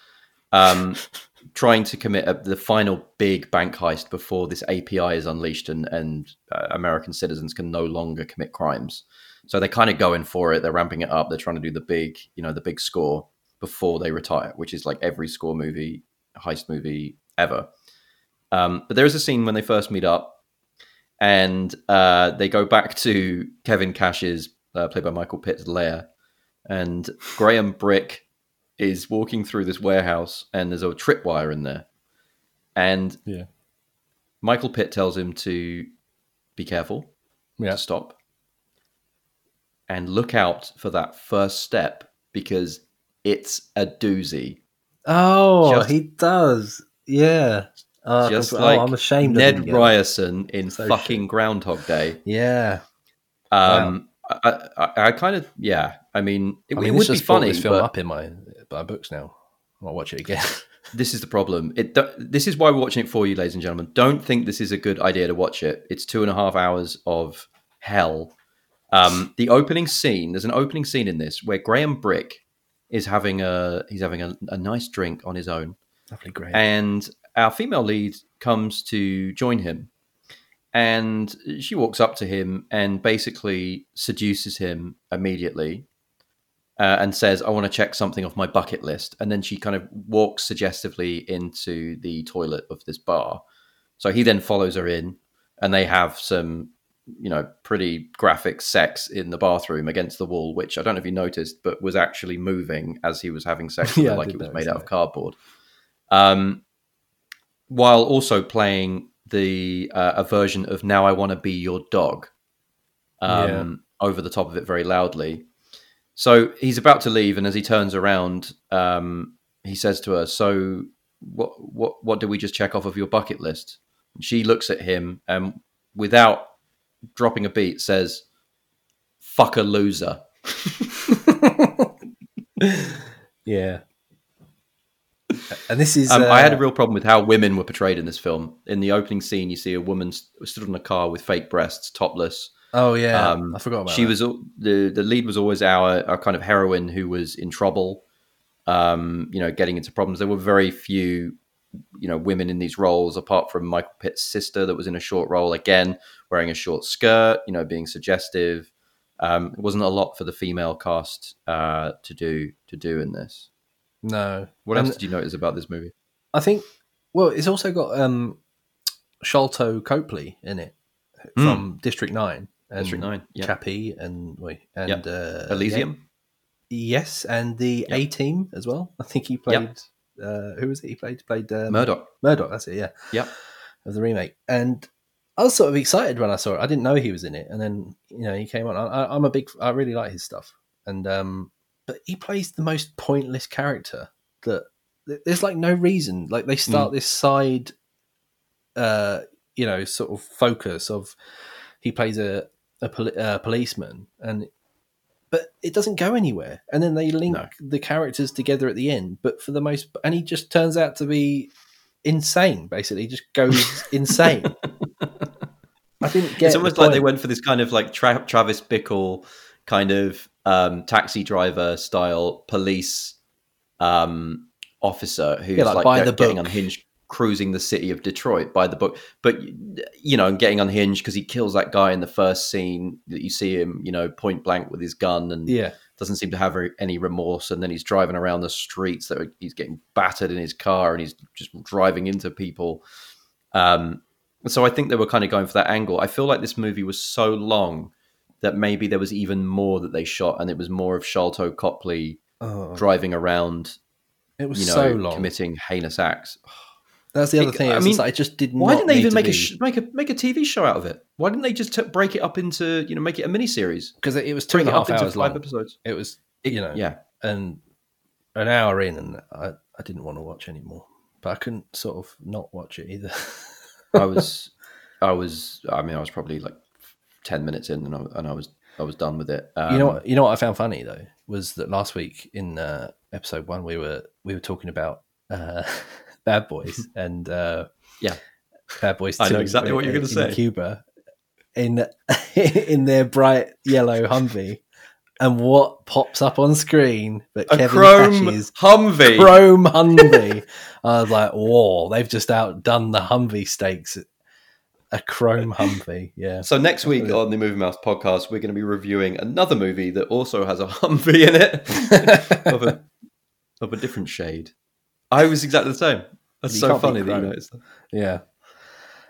um, trying to commit a, the final big bank heist before this API is unleashed and and uh, American citizens can no longer commit crimes. So they're kind of going for it. They're ramping it up. They're trying to do the big, you know, the big score before they retire, which is like every score movie, heist movie ever. Um, but there is a scene when they first meet up, and uh, they go back to Kevin Cash's, uh, played by Michael Pitt's lair, and Graham Brick is walking through this warehouse, and there's a tripwire in there, and Yeah. Michael Pitt tells him to be careful, yeah, to stop, and look out for that first step because it's a doozy. oh, Just- he does, yeah. Uh, Just oh, like I'm ashamed. Ned. Ryerson in So fucking Groundhog Day. Yeah, Um, I, I, I kind of, yeah. I mean, it, I mean, it would be funny, This film but up in my my books now. I'll watch it again. this is the problem. It, this is why we're watching it for you, ladies and gentlemen. Don't think this is a good idea to watch it. It's two and a half hours of hell. Um, the opening scene. There's an opening scene in this where Graham Brick is having a he's having a, a nice drink on his own, Lovely, Graham. and our female lead comes to join him and she walks up to him and basically seduces him immediately uh, and says i want to check something off my bucket list and then she kind of walks suggestively into the toilet of this bar so he then follows her in and they have some you know, pretty graphic sex in the bathroom against the wall, which I don't know if you noticed, but was actually moving as he was having sex Yeah, like it was made out of cardboard. Um, while also playing the uh, a version of "Now I Want to Be Your Dog" um, over the top of it very loudly. So he's about to leave, and as he turns around, um, he says to her, "So, what what what did we just check off of your bucket list?" And she looks at him and, without dropping a beat, says, "Fuck a loser." yeah. And this is Um, I had a uh, real problem with how women were portrayed in this film. In the opening scene, you see a woman stood on a car with fake breasts, topless. Oh yeah, Um, I forgot about she that. was the the lead was always our, our kind of heroine who was in trouble um you know getting into problems there were very few you know women in these roles apart from michael pitt's sister that was in a short role again wearing a short skirt you know being suggestive um it wasn't a lot for the female cast uh to do to do in this no. what And else did you notice about this movie I think. Well, it's also got um, Sharlto Copley in it from District Nine. And Hmm. District 9, yeah. Chappie and wait and Yep. uh, elysium Yes, and the A Team as well. I think he played. Uh, who was it? He played played um, murdoch Murdock. That's it. Yeah. Yep. Of the remake, and I was sort of excited when I saw it. I didn't know he was in it, and then you know he came on. I, I- I'm a big. I really like his stuff, and um, but he plays the most pointless character that there's like no reason. Like they start this side, uh, you know, sort of focus of he plays a a, poli- uh, policeman, and but it doesn't go anywhere. And then they link No. the characters together at the end. But for the most, and he just turns out to be insane. Basically, he just goes insane. I didn't get. it's almost like they went for this kind of like Tra- Travis Bickle kind of um, taxi driver style police um, officer who's Yeah, like like, get- getting unhinged, cruising the city of Detroit by the book. But you know, getting unhinged because he kills that guy in the first scene that you see him, you know, point blank with his gun and Yeah, doesn't seem to have any remorse. And then he's driving around the streets that he's getting battered in his car and he's just driving into people. Um, so I think they were kind of going for that angle. I feel like this movie was so long that maybe there was even more that they shot, and it was more of Sharlto Copley oh, driving around, it was you know, so long. committing heinous acts. That's the other It- thing. I mean, I just did Why didn't they even make a sh- make a make a TV show out of it? Why didn't they just t- break it up into you know make it a mini series? because it was two Break and a half into hours five long. episodes. It was, you know, yeah. and an hour in, and I, I didn't want to watch anymore. But I couldn't sort of not watch it either. I was, I was. I mean, I was probably like ten minutes in, and I, and I was I was done with it. Um, you know, what, you know what I found funny though was that last week in uh, episode one we were we were talking about uh, Bad Boys and uh, Yeah. Bad Boys. I know 2 exactly what you're gonna say. in Cuba in in their bright yellow Humvee, and what pops up on screen but a Kevin chrome Cash's Humvee. chrome Humvee. I was like, whoa, they've just outdone the Humvee stakes. A chrome Humvee, yeah. So next week on the Movie Mouth podcast, we're going to be reviewing another movie that also has a Humvee in it of a of a different shade. I was exactly the same. That's You so funny that you noticed that. Yeah.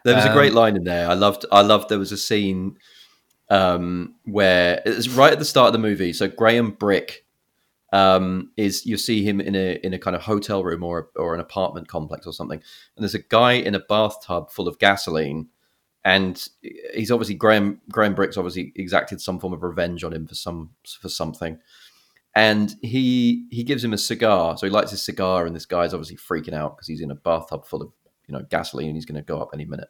There was a Um, great line in there. I loved. I loved. There was a scene um, where it's right at the start of the movie. So Graham Brick um, is you see him in a in a kind of hotel room or or an apartment complex or something, and there's a guy in a bathtub full of gasoline, and he's obviously Graham Graham Brick's obviously exacted some form of revenge on him for some for something. And he he gives him a cigar, so he lights his cigar, and this guy's obviously freaking out because he's in a bathtub full of you know gasoline, and he's going to go up any minute.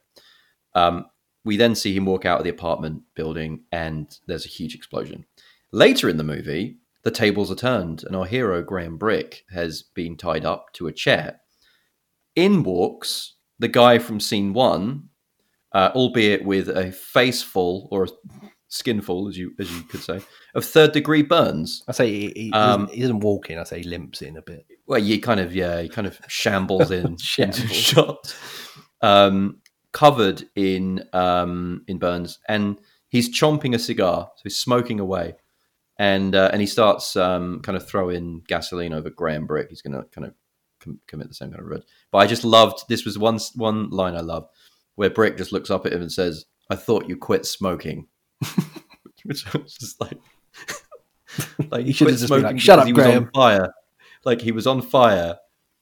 Um, we then see him walk out of the apartment building, and there's a huge explosion. Later in the movie, the tables are turned, and our hero Graham Brick has been tied up to a chair. In walks the guy from scene one, uh, albeit with a face full or a skin full, as you as you could say, of third degree burns. I say he, he, Um, doesn't, he doesn't walk in. I say he limps in a bit. Well, he kind of yeah, he kind of shambles in into shot, um, covered in um, in burns, and he's chomping a cigar, so he's smoking away, and uh, and he starts um, kind of throwing gasoline over Graham Brick. He's going to kind of com- commit the same kind of red. But I just loved this was one one line I loved where Brick just looks up at him and says, I thought you quit smoking. Which was just like, like You he should have just been like, "Shut up, he was on fire. Like he was on fire,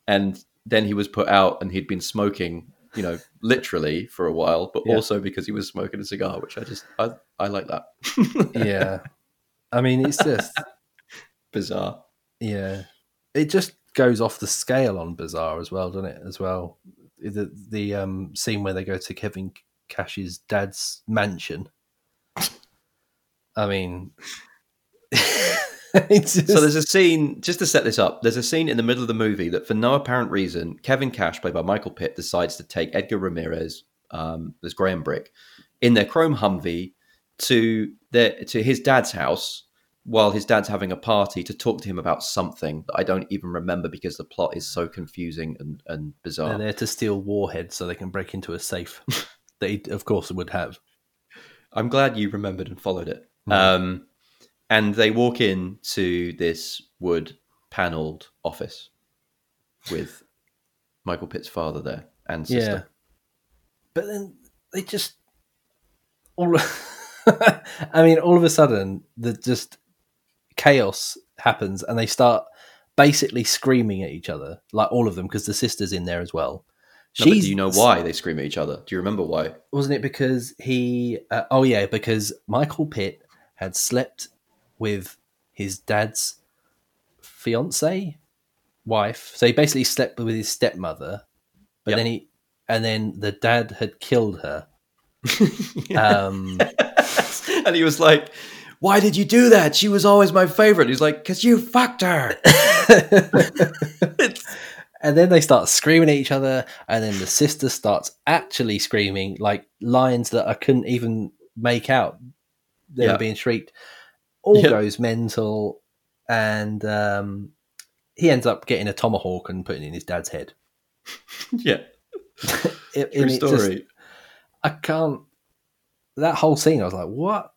and then he was put out, and he'd been smoking, you know, literally for a while, but Yeah. also because he was smoking a cigar, which I just I I like that. yeah. I mean, it's just Bizarre. yeah. It just goes off the scale on Bizarre as well, doesn't it? As well, the the um, scene where they go to Kevin Cash's dad's mansion. I mean, just, So there's a scene, just to set this up, there's a scene in the middle of the movie that for no apparent reason, Kevin Cash, played by Michael Pitt, decides to take Edgar Ramirez, um, as Graham Brick, in their chrome Humvee to their to his dad's house while his dad's having a party to talk to him about something that I don't even remember because the plot is so confusing and, and bizarre. they're there to steal warheads so they can break into a safe that he, of course, would have. I'm glad you remembered and followed it. Mhm. Um, and they walk in to this wood paneled office with Michael Pitt's father there and Yeah, sister. but then they just all. I mean, all of a sudden, the just chaos happens, and they start basically screaming at each other, like all of them, because the sister's in there as well. No, but do you know why they scream at each other? Do you remember why? Wasn't it because he? Uh, oh yeah, because Michael Pitt had slept with his dad's fiance wife. So he basically slept with his stepmother, but Yep. then he and then the dad had killed her. Um, and he was like, "Why did you do that? She was always my favorite." He's like, "Cause you fucked her." And then they start screaming at each other, and then the sister starts actually screaming like lines that I couldn't even make out. They Yeah. were being shrieked. All Yeah. goes mental, and um, he ends up getting a tomahawk and putting it in his dad's head. yeah, It, true it just- I can't. That whole scene, I was like, "What?"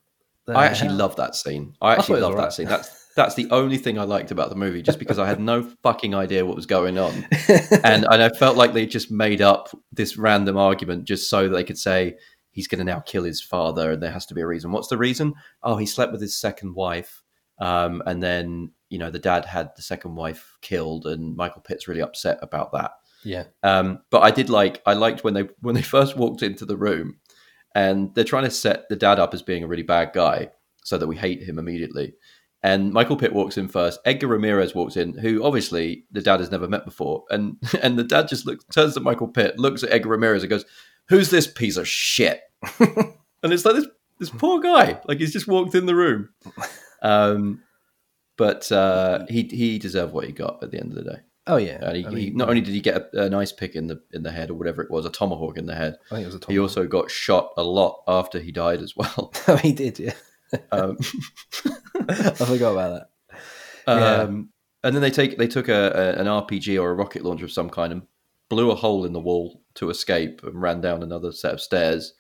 I actually hell? love that scene. I actually it was love that scene. That's that's the only thing I liked about the movie, just because I had no fucking idea what was going on, and and I felt like they just made up this random argument just so that they could say he's going to now kill his father, and there has to be a reason. What's the reason? Oh, he slept with his second wife, um, and then you know the dad had the second wife killed, and Michael Pitt's really upset about that. yeah, Um, but I did like I liked when they when they first walked into the room, and they're trying to set the dad up as being a really bad guy, so that we hate him immediately. And Michael Pitt walks in first. Edgar Ramirez walks in, who obviously the dad has never met before, and and the dad just looks turns to Michael Pitt, looks at Edgar Ramirez, and goes, "Who's this piece of shit?" and it's like this this poor guy, like he's just walked in the room. Um, but uh, he he deserved what he got at the end of the day. Oh yeah. And he, I he, not only did he get a, a nice pick in the in the head or whatever it was, a tomahawk in the head, I think it was a he also got shot a lot after he died as well. Oh, he did. Yeah, Um, I forgot about that. Yeah. um, and then they take they took a, a, an RPG or a rocket launcher of some kind and blew a hole in the wall to escape and ran down another set of stairs.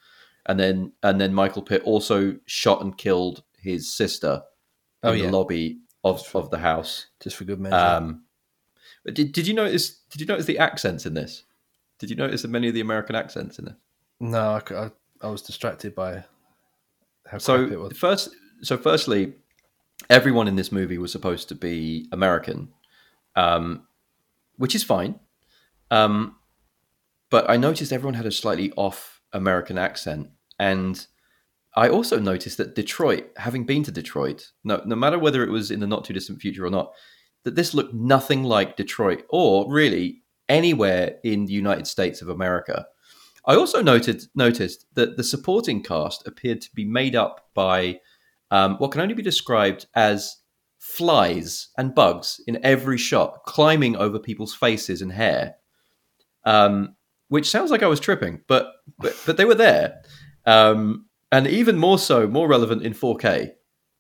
And then and then Michael Pitt also shot and killed his sister in Oh yeah, the lobby of, of the house. just for good measure. Um, did, did you notice? Did you notice the accents in this? Did you notice many of the American accents in this? no, I was distracted by how it So was. first, so firstly, everyone in this movie was supposed to be American, um, which is fine. Um, but I noticed everyone had a slightly off American accent, and I also noticed that Detroit, having been to Detroit, no, no matter whether it was in the not too distant future or not, that this looked nothing like Detroit or really anywhere in the United States of America. I also noted noticed that the supporting cast appeared to be made up by um, what can only be described as flies and bugs in every shot, climbing over people's faces and hair. Um, which sounds like I was tripping, but but, but they were there, um, and even more so, more relevant in 4K,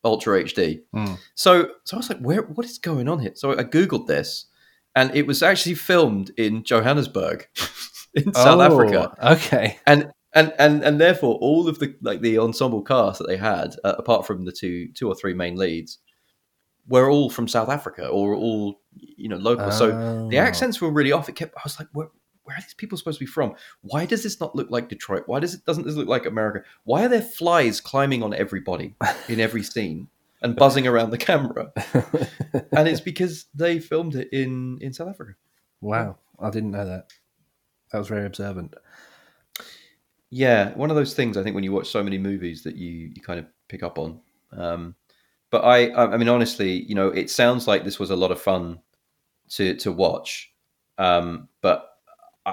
Ultra HD. Mm. So so I was like, where what is going on here? So I googled this, and it was actually filmed in Johannesburg, in South Oh, Africa Okay. and and and and therefore all of the like the ensemble cast that they had uh, apart from the two two or three main leads were all from south africa or all you know local so the Oh. accents were really off it kept i was like where, where are these people supposed to be from? Why does this not look like Detroit? Why does it doesn't this look like America? Why are there flies climbing on everybody in every scene and buzzing around the camera? and it's because they filmed it in in South Africa. wow, I didn't know that. That was very observant. Yeah, one of those things I think when you watch so many movies that you you kind of pick up on. Um, but I I I mean honestly, you know, it sounds like this was a lot of fun to to watch. Um, but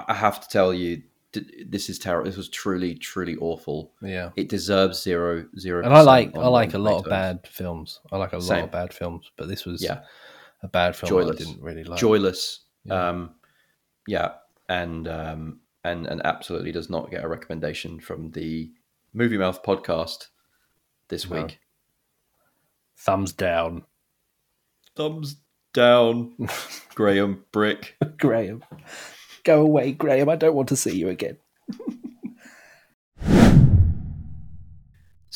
I have to tell you, this is terrible. This was truly truly awful. Yeah. It deserves zero zero. And I like I like a lot of bad films. I like a lot of bad films, but this was Yeah. a bad film Joyless. I didn't really like. joyless. Yeah. Um, yeah, and um, and and absolutely does not get a recommendation from the Movie Mouth podcast this No. week. Thumbs down, Thumbs down, Graham Brick. Graham. Go away, Graham. I don't want to see you again.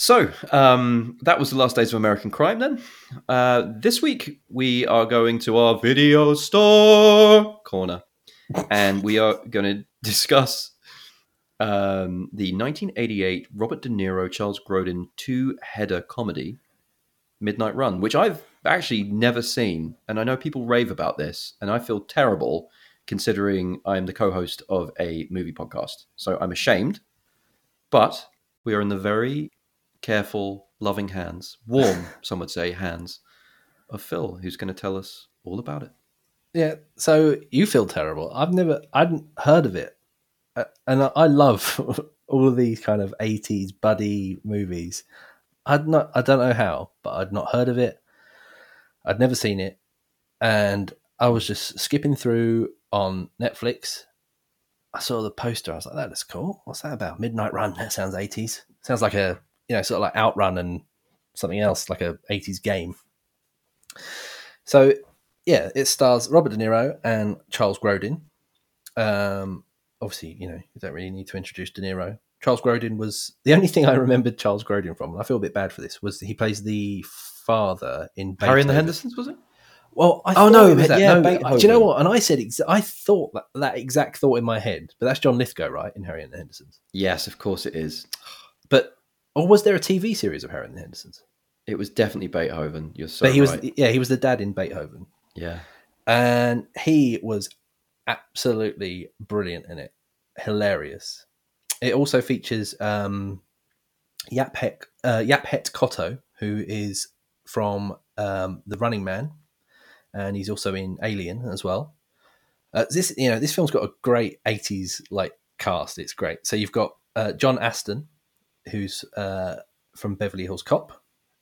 So um, that was the last days of American Crime. Then uh, this week we are going to our video store corner, and we are going to discuss um, the 1988 Robert De Niro Charles Grodin two-header comedy Midnight Run, which I've actually never seen, and I know people rave about this, and I feel terrible considering I am the co-host of a movie podcast, so I'm ashamed. But we are in the very careful, loving hands, warm, some would say, hands of Phil, who's going to tell us all about it. Yeah. So you feel terrible. I've never, I hadn't heard of it, Uh, and I, I love all of these kind of '80s buddy movies. I'd not, I don't know how, but I'd not heard of it. I'd never seen it, and I was just skipping through on Netflix. I saw the poster. I was like, "That looks cool. What's that about? Midnight Run. That sounds '80s. Sounds like a you know sort of like Outrun and something else, like a '80s game." So yeah, it stars Robert De Niro and Charles Grodin. Um, obviously, you know, you don't really need to introduce De Niro. Charles Grodin was the only thing I remembered Charles Grodin from, and I feel a bit bad for this, was he plays the father in Harry and the Hendersons, was it? Well, I Oh, no, was yeah, No, Do you know what? And I said, ex- I thought that, that exact thought in my head, but that's John Lithgow, right, in Harry and the Hendersons. Yes, of course it is. But or was there a TV series of Harry and the Hendersons? It was definitely Beethoven. You're so but he was, right. yeah, he was the dad in Beethoven. Yeah. and he was absolutely brilliant in it hilarious it also features um Yaphet uh, Yaphet kotto who is from um the running man and he's also in alien as well uh, this you know this film's got a great 80s like cast it's great so you've got uh, John Ashton who's uh from beverly hills cop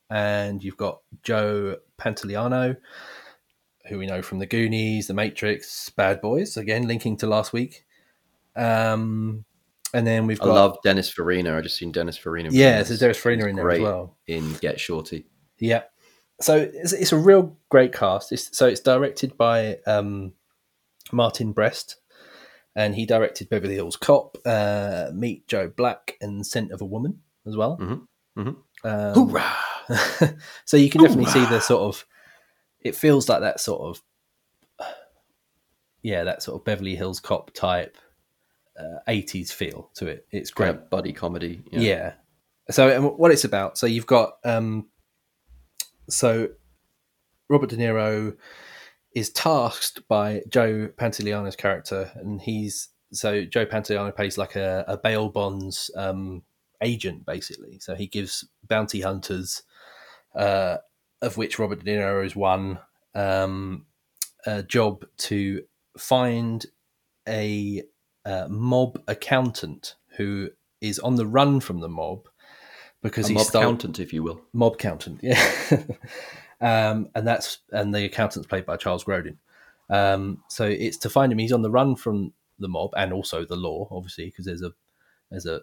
and you've got joe pantoliano who we know from the Goonies, The Matrix, Bad Boys, again linking to last week. Um, and then we've got. I love Dennis Farina. I just seen Dennis Farina. yeah, there's Farina he's in there as well. In Get Shorty. Yeah, so it's, it's a real great cast. It's, so it's directed by um, Martin Brest, and he directed Beverly Hills Cop, uh, Meet Joe Black, and Scent of a Woman as well. Mhm, mhm. Um, Hoorah! so you can definitely see the sort of it feels like that sort of yeah that sort of beverly hills cop type uh, 80s feel to it it's great Kind of buddy comedy. yeah. so and what it's about so you've got um so robert de niro is tasked by joe pantoliano's character and he's so joe pantoliano plays like a, a bail bonds um agent basically. So he gives bounty hunters uh of which robert de niro is one um a job to find a uh, mob accountant who is on the run from the mob because he's A he mob stole accountant, if you will. mob accountant, yeah. um, and that's and the accountant's played by Charles Grodin. Um, so it's to find him. He's on the run from the mob and also the law, obviously, because there's a there's a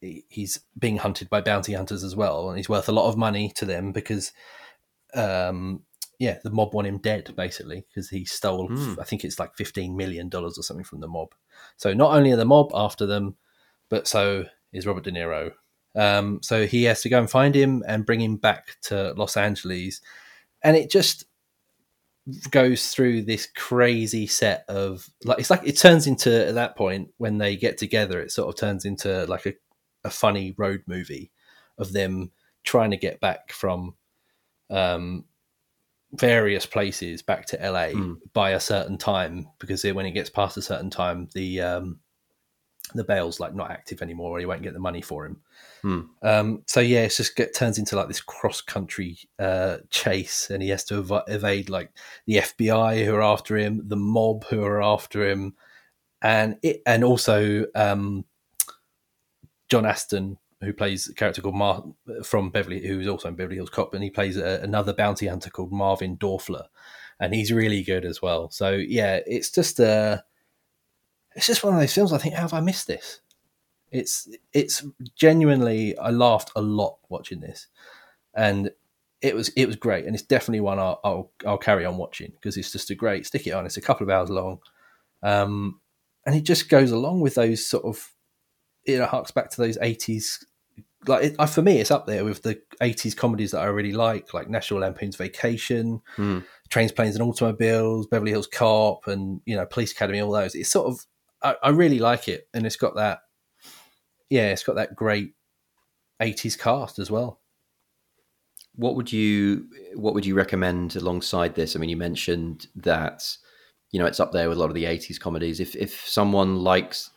he's being hunted by bounty hunters as well, and he's worth a lot of money to them because, um, yeah, the mob want him dead basically because he stole. Hmm. I think it's like fifteen million dollars or something from the mob. So not only are the mob after them, but so is Robert De Niro. Um, so he has to go and find him and bring him back to Los Angeles, and it just goes through this crazy set of like it's like it turns into at that point when they get together it sort of turns into like a, a funny road movie of them trying to get back from um various places back to LA Mm. by a certain time because when it gets past a certain time the um the bail's like not active anymore or you won't get the money for him Hmm. um, so yeah, it's just get turns into like this cross country uh, chase, and he has to ev- evade like the FBI who are after him, the mob who are after him, and it, and also um, John Ashton who plays a character called Mar from Beverly, who's also in Beverly Hills Cop, and he plays a, another bounty hunter called Marvin Dorfler, and he's really good as well. So yeah, it's just uh it's just one of those films. I think, how have I missed this? It's it's genuinely. I laughed a lot watching this, and it was it was great, and it's definitely one I'll I'll, I'll carry on watching because it's just a great. Stick it on. It's a couple of hours long, um, and it just goes along with those sort of. You It harks back to those eighties. Like it, for me, it's up there with the '80s comedies that I really like, like National Lampoon's Vacation, Hmm. Trains, Planes, and Automobiles, Beverly Hills Cop, and you know Police Academy. All those. It's sort of I, I really like it, and it's got that. Yeah, it's got that great '80s cast as well. What would you What would you recommend alongside this? I mean, you mentioned that you know it's up there with a lot of the '80s comedies. If if someone likes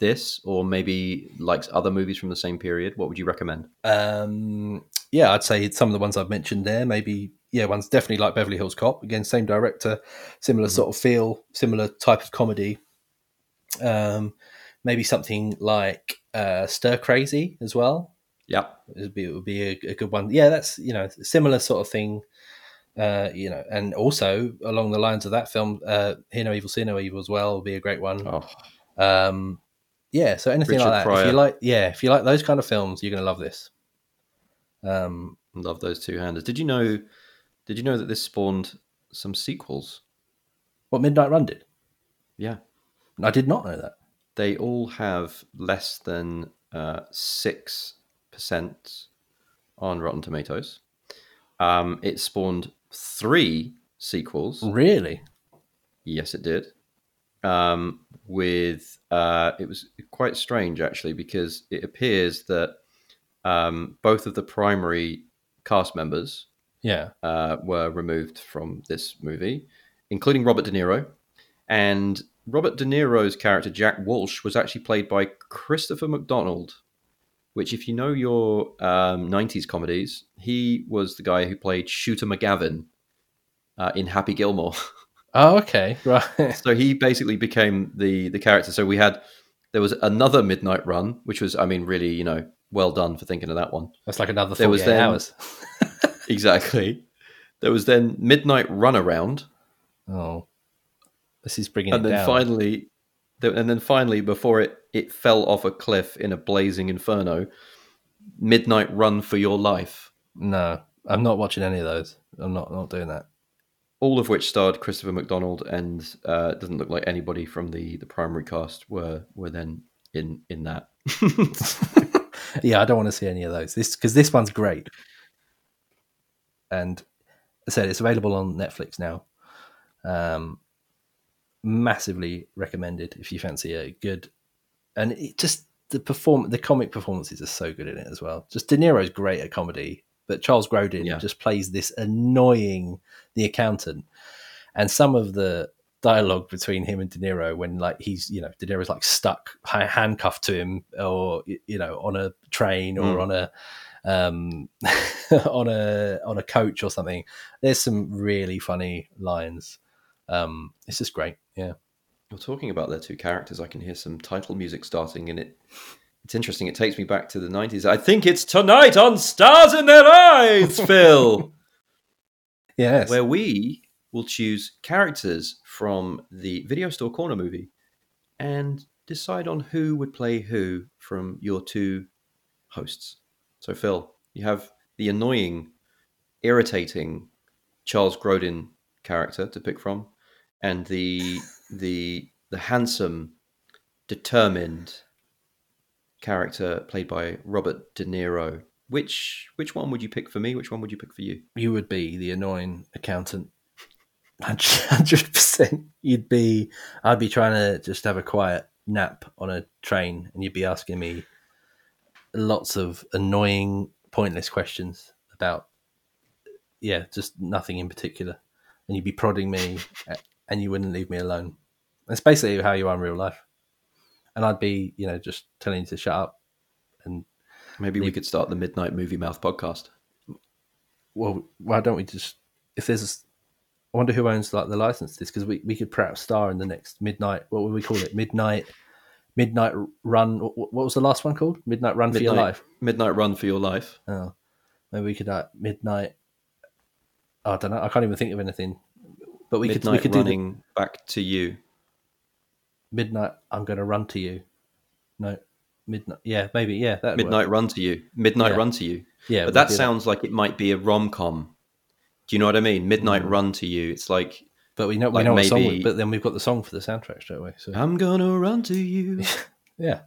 this, or maybe likes other movies from the same period, what would you recommend? Um, yeah, I'd say some of the ones I've mentioned there. Maybe yeah, one's definitely like Beverly Hills Cop. Again, same director, similar Mhm. sort of feel, similar type of comedy. Um, maybe something like uh, Stir Crazy as well. Yep. It would be, it would be a, a good one. Yeah, that's you know similar sort of thing. Uh, you know, and also along the lines of that film, uh, Hear No Evil, See No Evil as well would be a great one. Oh, Um, yeah, so anything Richard like that. If you like, yeah, if you like those kind of films, you're gonna love this. Um, love those two handers. Did you know? Did you know that this spawned some sequels? what Midnight Run did, Yeah, I did not know that. they all have less than uh, six percent on Rotten Tomatoes. Um, it spawned three sequels. Really? Yes, it did. Um, with uh, it was quite strange actually because it appears that um, both of the primary cast members Yeah. uh, were removed from this movie, including Robert De Niro. And Robert De Niro's character, Jack Walsh, was actually played by Christopher McDonald, which, if you know your um, 90s comedies, he was the guy who played Shooter McGavin uh, in Happy Gilmore. Oh, okay. Right. so he basically became the, the character. So we had, there was another Midnight Run, which was, I mean, really, you know, well done for thinking of that one. That's like another There was 48 then- hours. Exactly. There was then Midnight Runaround. Oh, this is bringing and it then down. finally and then finally before it it fell off a cliff in a blazing inferno midnight run for your life no, I'm not watching any of those. I'm not not doing that. all of which starred christopher mcdonald and uh, it doesn't look like anybody from the the primary cast were were then in in that yeah, I don't want to see any of those. This because this one's great, and I said it's available on Netflix now. Um, massively recommended if you fancy a good, and it just the perform the comic performances are so good in it as well. Just De Niro's great at comedy, but Charles Grodin Yeah. just plays this annoying the accountant, and some of the dialogue between him and De Niro when like he's you know De Niro's like stuck handcuffed to him or you know on a train or Mm. on a um on a on a coach or something there's some really funny lines um it's just great yeah You're talking about their two characters. I can hear some title music starting, and it it's interesting. It takes me back to the '90s. I think it's tonight on Stars in Their Eyes, Phil, yes where we will choose characters from the Video Store Corner movie and decide on who would play who from your two hosts. So, Phil, you have the annoying, irritating Charles Grodin character to pick from, and the the the handsome, determined character played by Robert De Niro. Which which one would you pick for me? Which one would you pick for you? you would be the annoying accountant hundred percent. You'd be, I'd be trying to just have a quiet nap on a train, and you'd be asking me lots of annoying, pointless questions about, yeah, just nothing in particular, and you'd be prodding me, and you wouldn't leave me alone. That's basically how you are in real life, and I'd be, you know, just telling you to shut up, and Maybe we could start the Midnight Movie Mouth podcast. well, why don't we just if there's I wonder who owns like the license to this because we, we could perhaps star in the next midnight what would we call it midnight midnight run what, was the last one called midnight run for your life Midnight Run for Your Life. oh maybe we could uh, midnight I don't know I can't even think of anything but we could we Midnight could do the Running Back to You. midnight I'm going to run to you no midnight yeah maybe yeah that Midnight Run to You. Midnight Yeah. Run to You. yeah But that sounds like it might be a rom com. Do you know what I mean? Midnight Mm. Run to You. It's like but we know like we know what song maybe- but then we've got the song for the soundtrack straight away so I'm gonna run to you yeah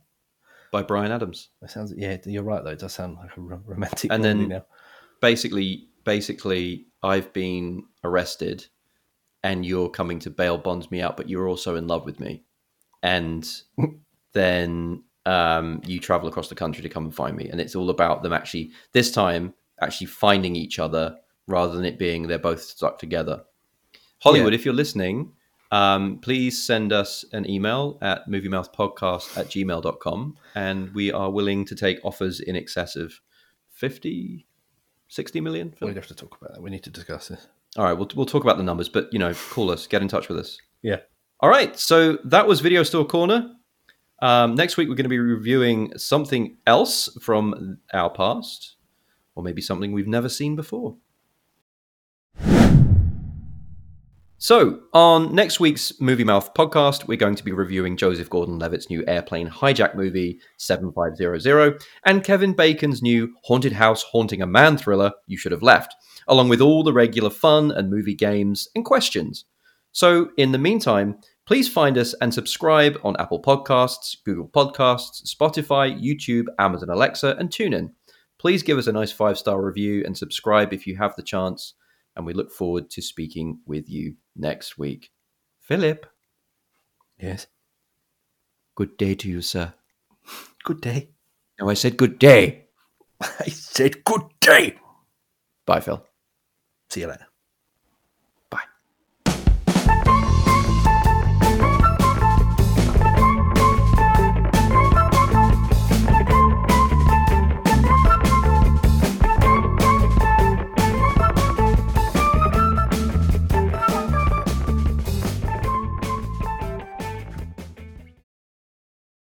by Bryan Adams. that sounds yeah you're right though it does sound like a romantic And then- now Basically, basically, I've been arrested, and you're coming to bail bond me out, but you're also in love with me, and then um, you travel across the country to come and find me, and it's all about them actually this time actually finding each other rather than it being they're both stuck together. Hollywood, if you're listening, um, please send us an email at moviemouthpodcast at gmail.com and we are willing to take offers in excess of 50, 60 million. We'd have to talk about that. We need to discuss this. All right, we'll, we'll talk about the numbers, but, you know, call us, get in touch with us. Yeah. All right, so that was Video Store Corner. Um, next week, we're going to be reviewing something else from our past, or maybe something we've never seen before. So, on next week's Movie Mouth podcast, we're going to be reviewing Joseph Gordon Levitt's new airplane hijack movie, 7500, and Kevin Bacon's new Haunted House Haunting a Man thriller, You Should Have Left, along with all the regular fun and movie games and questions. So, in the meantime, please find us and subscribe on Apple Podcasts, Google Podcasts, Spotify, YouTube, Amazon Alexa, and TuneIn. Please give us a nice five star review and subscribe if you have the chance. And we look forward to speaking with you next week. Philip, Yes. good day to you, sir. Good day. No, I said good day. I said good day. Bye, Phil. See you later.